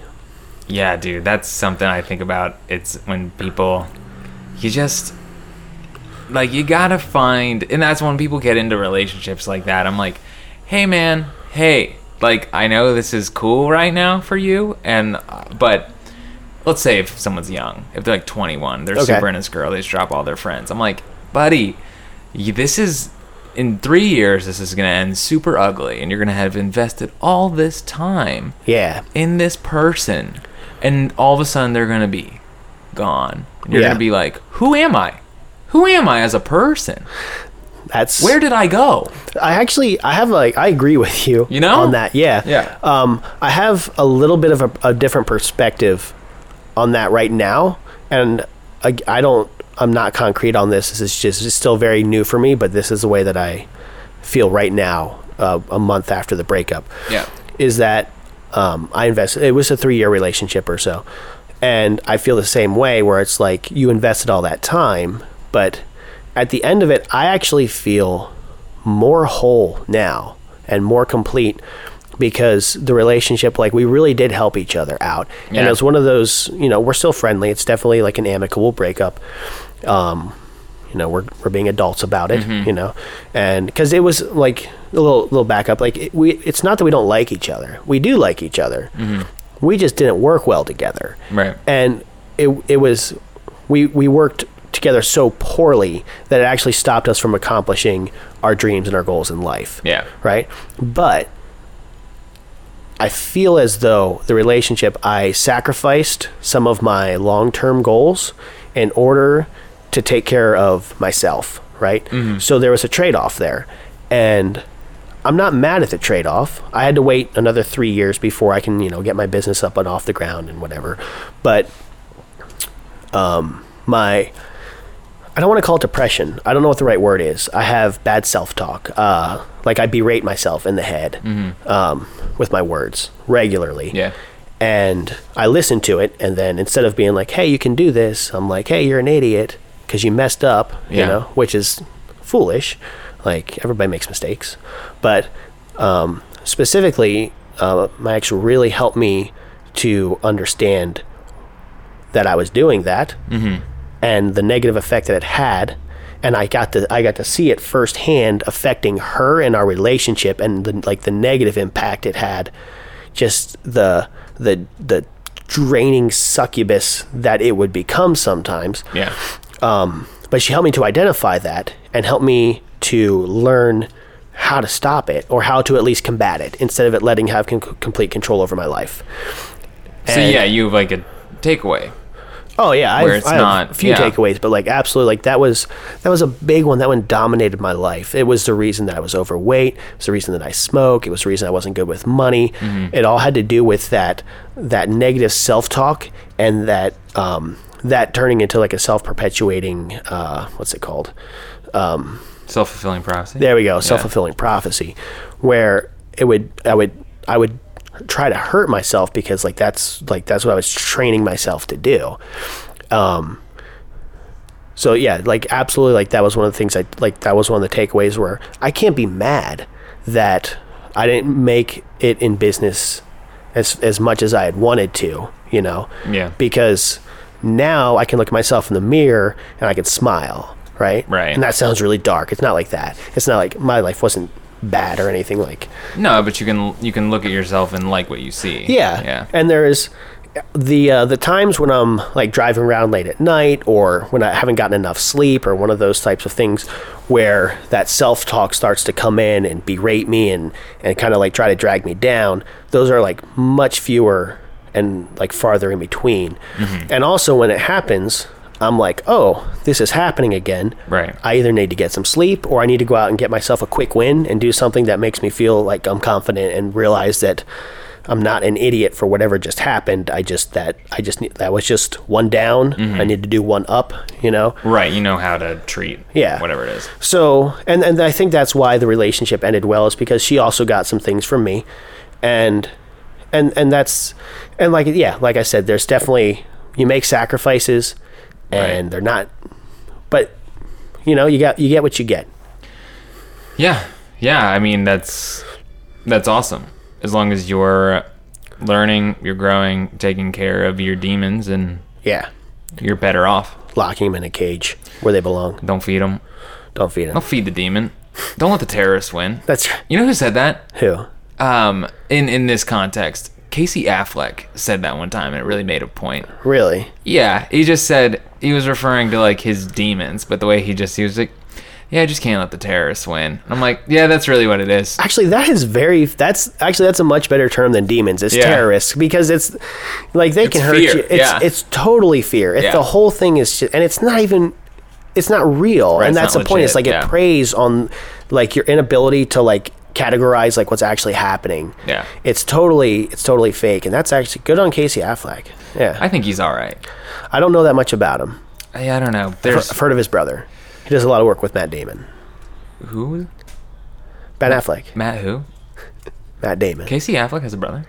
Yeah, dude, that's something I think about. It's when people, you just, like, you gotta find, and that's when people get into relationships like that. I'm like, hey, man, hey, like, I know this is cool right now for you, and, but let's say if someone's young, if they're like 21, they're
Okay.
super into this girl, they just drop all their friends. I'm like, buddy, this is, in three years, this is gonna end super ugly, and you're gonna have invested all this time
Yeah.
in this person and all of a sudden they're gonna be gone and you're
Yeah.
gonna be like who am i who am i as a person
That's
where did i go
I actually I have like I agree with you.
You know?
on that. Yeah.
Yeah.
Um, I have a little bit of a, a different perspective on that right now, and I, I don't. I'm not concrete on this. This is just it's still very new for me, but this is the way that I feel right now, uh, a month after the breakup.
Yeah.
Is that um, I invested? It was a three year relationship or so, and I feel the same way. Where it's like you invested all that time, but at the end of it, I actually feel more whole now and more complete because the relationship like we really did help each other out and
Yeah.
it was one of those you know we're still friendly it's definitely like an amicable breakup um You know, we're we're being adults about it.
Mm-hmm.
You know, and because it was like a little little backup. Like it, we, it's not that we don't like each other. We do like each other. We just didn't work well together.
Mm-hmm. Right.
And it it was we we worked together so poorly that it actually stopped us from accomplishing our dreams and our goals in life.
Yeah.
Right. But I feel as though the relationship I sacrificed some of my long term goals in order to take care of myself, right? So there was a trade off there. And I'm not mad at the trade off. I had to wait another three years before I can, you know, get my business up and off the ground and whatever. But um, my I don't want to call it depression. I don't know what the right word is. I have bad self talk. Uh, like I berate myself in the head um, with my words regularly.
Yeah.
And I listen to it, and then instead of being like, "Hey, you can do this," I'm like, "Hey, you're an idiot because you messed up," you know, which is foolish. Like everybody makes mistakes, but um, specifically, uh, my ex really helped me to understand that I was doing that and the negative effect that it had. And I got to I got to see it firsthand affecting her and our relationship and the like the negative impact it had. Just the the the draining succubus that it would become sometimes.
Yeah.
Um, but she helped me to identify that and helped me to learn how to stop it or how to at least combat it instead of it letting have con- complete control over my life
So yeah, you have like a takeaway.
Oh yeah, I
Where
have,
it's
I
not-
a few
yeah.
takeaways, but like absolutely, like that was that was a big one. That one dominated my life. It was the reason that I was overweight. It was the reason that I smoke. It was the reason I wasn't good with money.
Mm-hmm.
It all had to do with that that negative self talk and that um, that turning into like a self perpetuating uh, what's it called?
Self fulfilling prophecy.
There we go, self fulfilling prophecy, where it would I would I would try to hurt myself because like that's like that's what I was training myself to do. Um so yeah, like absolutely like that was one of the things I like that was one of the takeaways where I can't be mad that I didn't make it in business as as much as I had wanted to, you know.
Yeah.
Because now I can look at myself in the mirror and I can smile, right?
Right.
And that sounds really dark. It's not like that. It's not like my life wasn't bad or anything like
No, but you can you can look at yourself and like what you see.
yeah.
Yeah.
And there's the uh, the times when I'm like driving around late at night or when I haven't gotten enough sleep or one of those types of things where that self talk starts to come in and berate me and and kind of like try to drag me down. Those are like much fewer and like farther in between. Mm-hmm. And also when it happens, I'm like, oh, this is happening again.
Right.
I either need to get some sleep or I need to go out and get myself a quick win and do something that makes me feel like I'm confident and realize that I'm not an idiot for whatever just happened. I just that I just need that was just one down. Mm-hmm. I need to do one up, you know.
Right. You know how to treat.
Yeah.
Whatever it is.
So, and and I think that's why the relationship ended well is because she also got some things from me, and and and that's and like yeah, like I said, there's definitely you make sacrifices, and
Right.
they're not, but you know you got you get what you get.
Yeah. Yeah. I mean that's that's awesome. As long as you're learning, you're growing, taking care of your demons, and
Yeah,
you're better off.
locking them in a cage where they belong.
Don't feed them.
Don't feed them.
Don't feed the demon. Don't let the terrorists win.
That's
You know who said that?
who.
Um, in in this context, Casey Affleck said that one time, and it really made a point.
Really?
Yeah, he just said he was referring to like his demons, but the way he just he was like, "Yeah, I just can't let the terrorists win." And I'm like, "Yeah, that's really what it is."
Actually, that is very. That's actually that's a much better term than demons. It's
Yeah.
terrorists because it's like they can hurt
fear,
you. It's
yeah.
it's totally fear. It,
Yeah.
The whole thing is, just, and it's not even. It's not real,
Right,
and that's the point. It's like it preys on like your inability to like categorize like what's actually happening.
Yeah.
It's totally it's totally fake, and that's actually good on Casey Affleck. Yeah,
I think he's all right.
I don't know that much about him.
I, I don't know.
I've
There's
I've heard of his brother. He does a lot of work with Matt Damon.
who?
Ben Affleck,
Matt who?
Matt Damon.
Casey Affleck has a brother.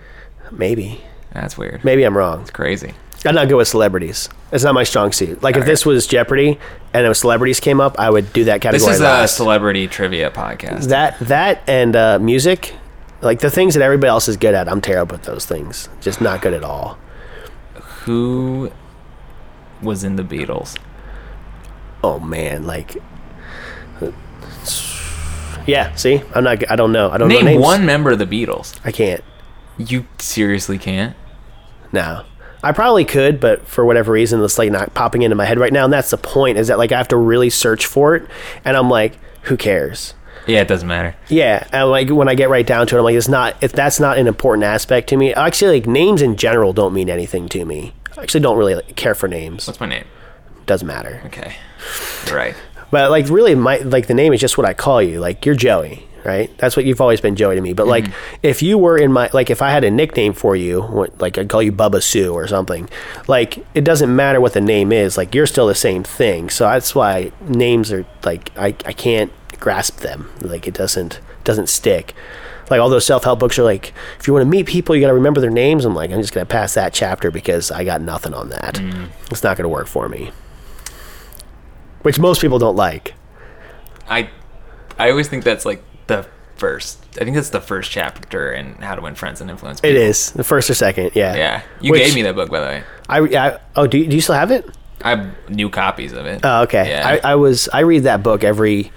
Maybe,
That's weird.
maybe I'm wrong.
It's crazy.
I'm not good with celebrities. It's not my strong suit. Like if
Alright.
this was Jeopardy and if celebrities came up, I would do that category.
This is a celebrity trivia podcast.
that that and uh, music, like the things that everybody else is good at. I'm terrible at those things. Just not good at all.
Who was in the Beatles?
oh man, like. Yeah, see, I'm not. I don't know. I don't know
Name
names.
one member of the Beatles.
I can't.
You seriously can't?
No. I probably could, but for whatever reason, it's like not popping into my head right now. And that's the point is that like I have to really search for it. And I'm like, who cares?
Yeah, it doesn't matter.
Yeah. And like when I get right down to it, I'm like, it's not, if that's not an important aspect to me. Actually, like names in general don't mean anything to me. I actually don't really like, care for names.
What's my name?
Doesn't matter.
Okay. Right.
But like really, my like the name is just what I call you. Like you're Joey, right? That's what you've always been Joey to me. But like mm-hmm. if you were in my like if I had a nickname for you, like I'd call you Bubba Sue or something. Like it doesn't matter what the name is. Like you're still the same thing. So that's why names are like I I can't grasp them. Like it doesn't doesn't stick. Like all those self help books are like, if you want to meet people, you got to remember their names. I'm like, I'm just gonna pass that chapter because I got nothing on that. Mm. It's not gonna work for me. Which most people don't like.
I I always think that's like the first. I think that's the first chapter in How to Win Friends and Influence People.
It is the first or second, yeah.
Yeah. You
Which-
gave me that book, by the way.
I, I oh, do you, do you still have it?
I have new copies of it.
Oh, okay.
Yeah.
I, I was I read that book every.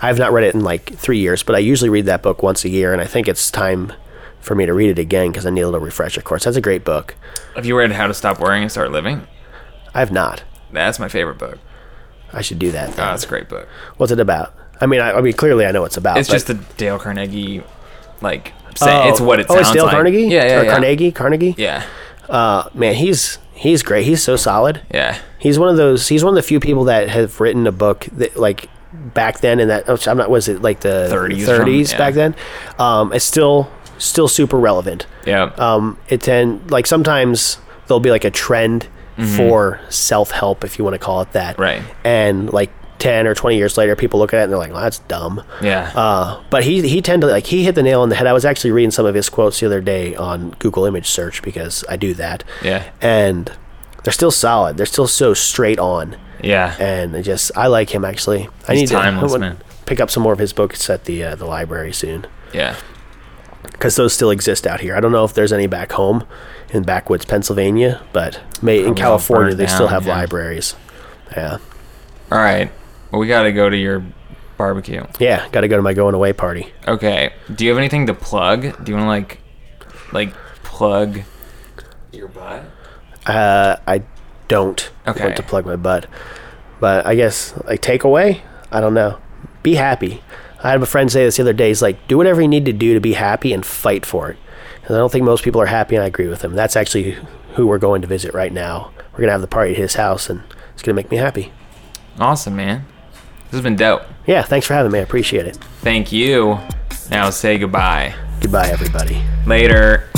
I have not read it in like three years, but I usually read that book once a year, and I think it's time for me to read it again because I need a little refresher course. That's a great book.
have you read How to Stop Worrying and Start Living?
I have not.
That's my favorite book.
I should do that.
Oh,
Then.
it's a great book.
What's it about? I mean, I, I mean, clearly I know what it's about.
It's
but-
just the Dale Carnegie, like, say,
Oh.
it's what it
oh,
sounds
it's Dale
like.
Carnegie.
Yeah, yeah,
Or
yeah.
Carnegie. Carnegie.
Yeah,
Uh, man, he's he's great. He's so solid.
yeah.
He's one of those. He's one of the few people that have written a book that like back then in that. oh, I'm not. Was it like the
30s,
30s
yeah.
back then? Um, it's still still super relevant.
Yeah.
Um, it tend like sometimes there'll be like a trend for self help, if you want to call it that.
Mm-hmm. Right.
And like ten or twenty years later, people look at it and they're like, "Well, that's dumb."
yeah.
Uh, but he he tend to like he hit the nail on the head. I was actually reading some of his quotes the other day on Google image search because I do that.
Yeah.
And they're still solid. They're still so straight on.
yeah.
And I just I like him actually. I need
timeless,
to I pick up some more of his books at the uh, the library soon
yeah.
because those still exist out here. I don't know if there's any back home in backwoods Pennsylvania, but may, in California they still have
yeah.
libraries. Yeah.
All right. Well, we got to go to your barbecue.
Yeah, got to go to my going away party.
Okay. Do you have anything to plug? Do you want to like, like plug your butt?
Uh, I don't
Okay.
want to plug my butt, but I guess like takeaway. I don't know. Be happy. I had a friend say this the other day. He's like, do whatever you need to do to be happy and fight for it. And I don't think most people are happy, and I agree with him. That's actually who we're going to visit right now. We're gonna have the party at his house, and it's gonna make me happy.
Awesome, man. This has been dope.
Yeah, thanks for having me. I appreciate it.
Thank you. Now say goodbye.
Goodbye, everybody.
Later.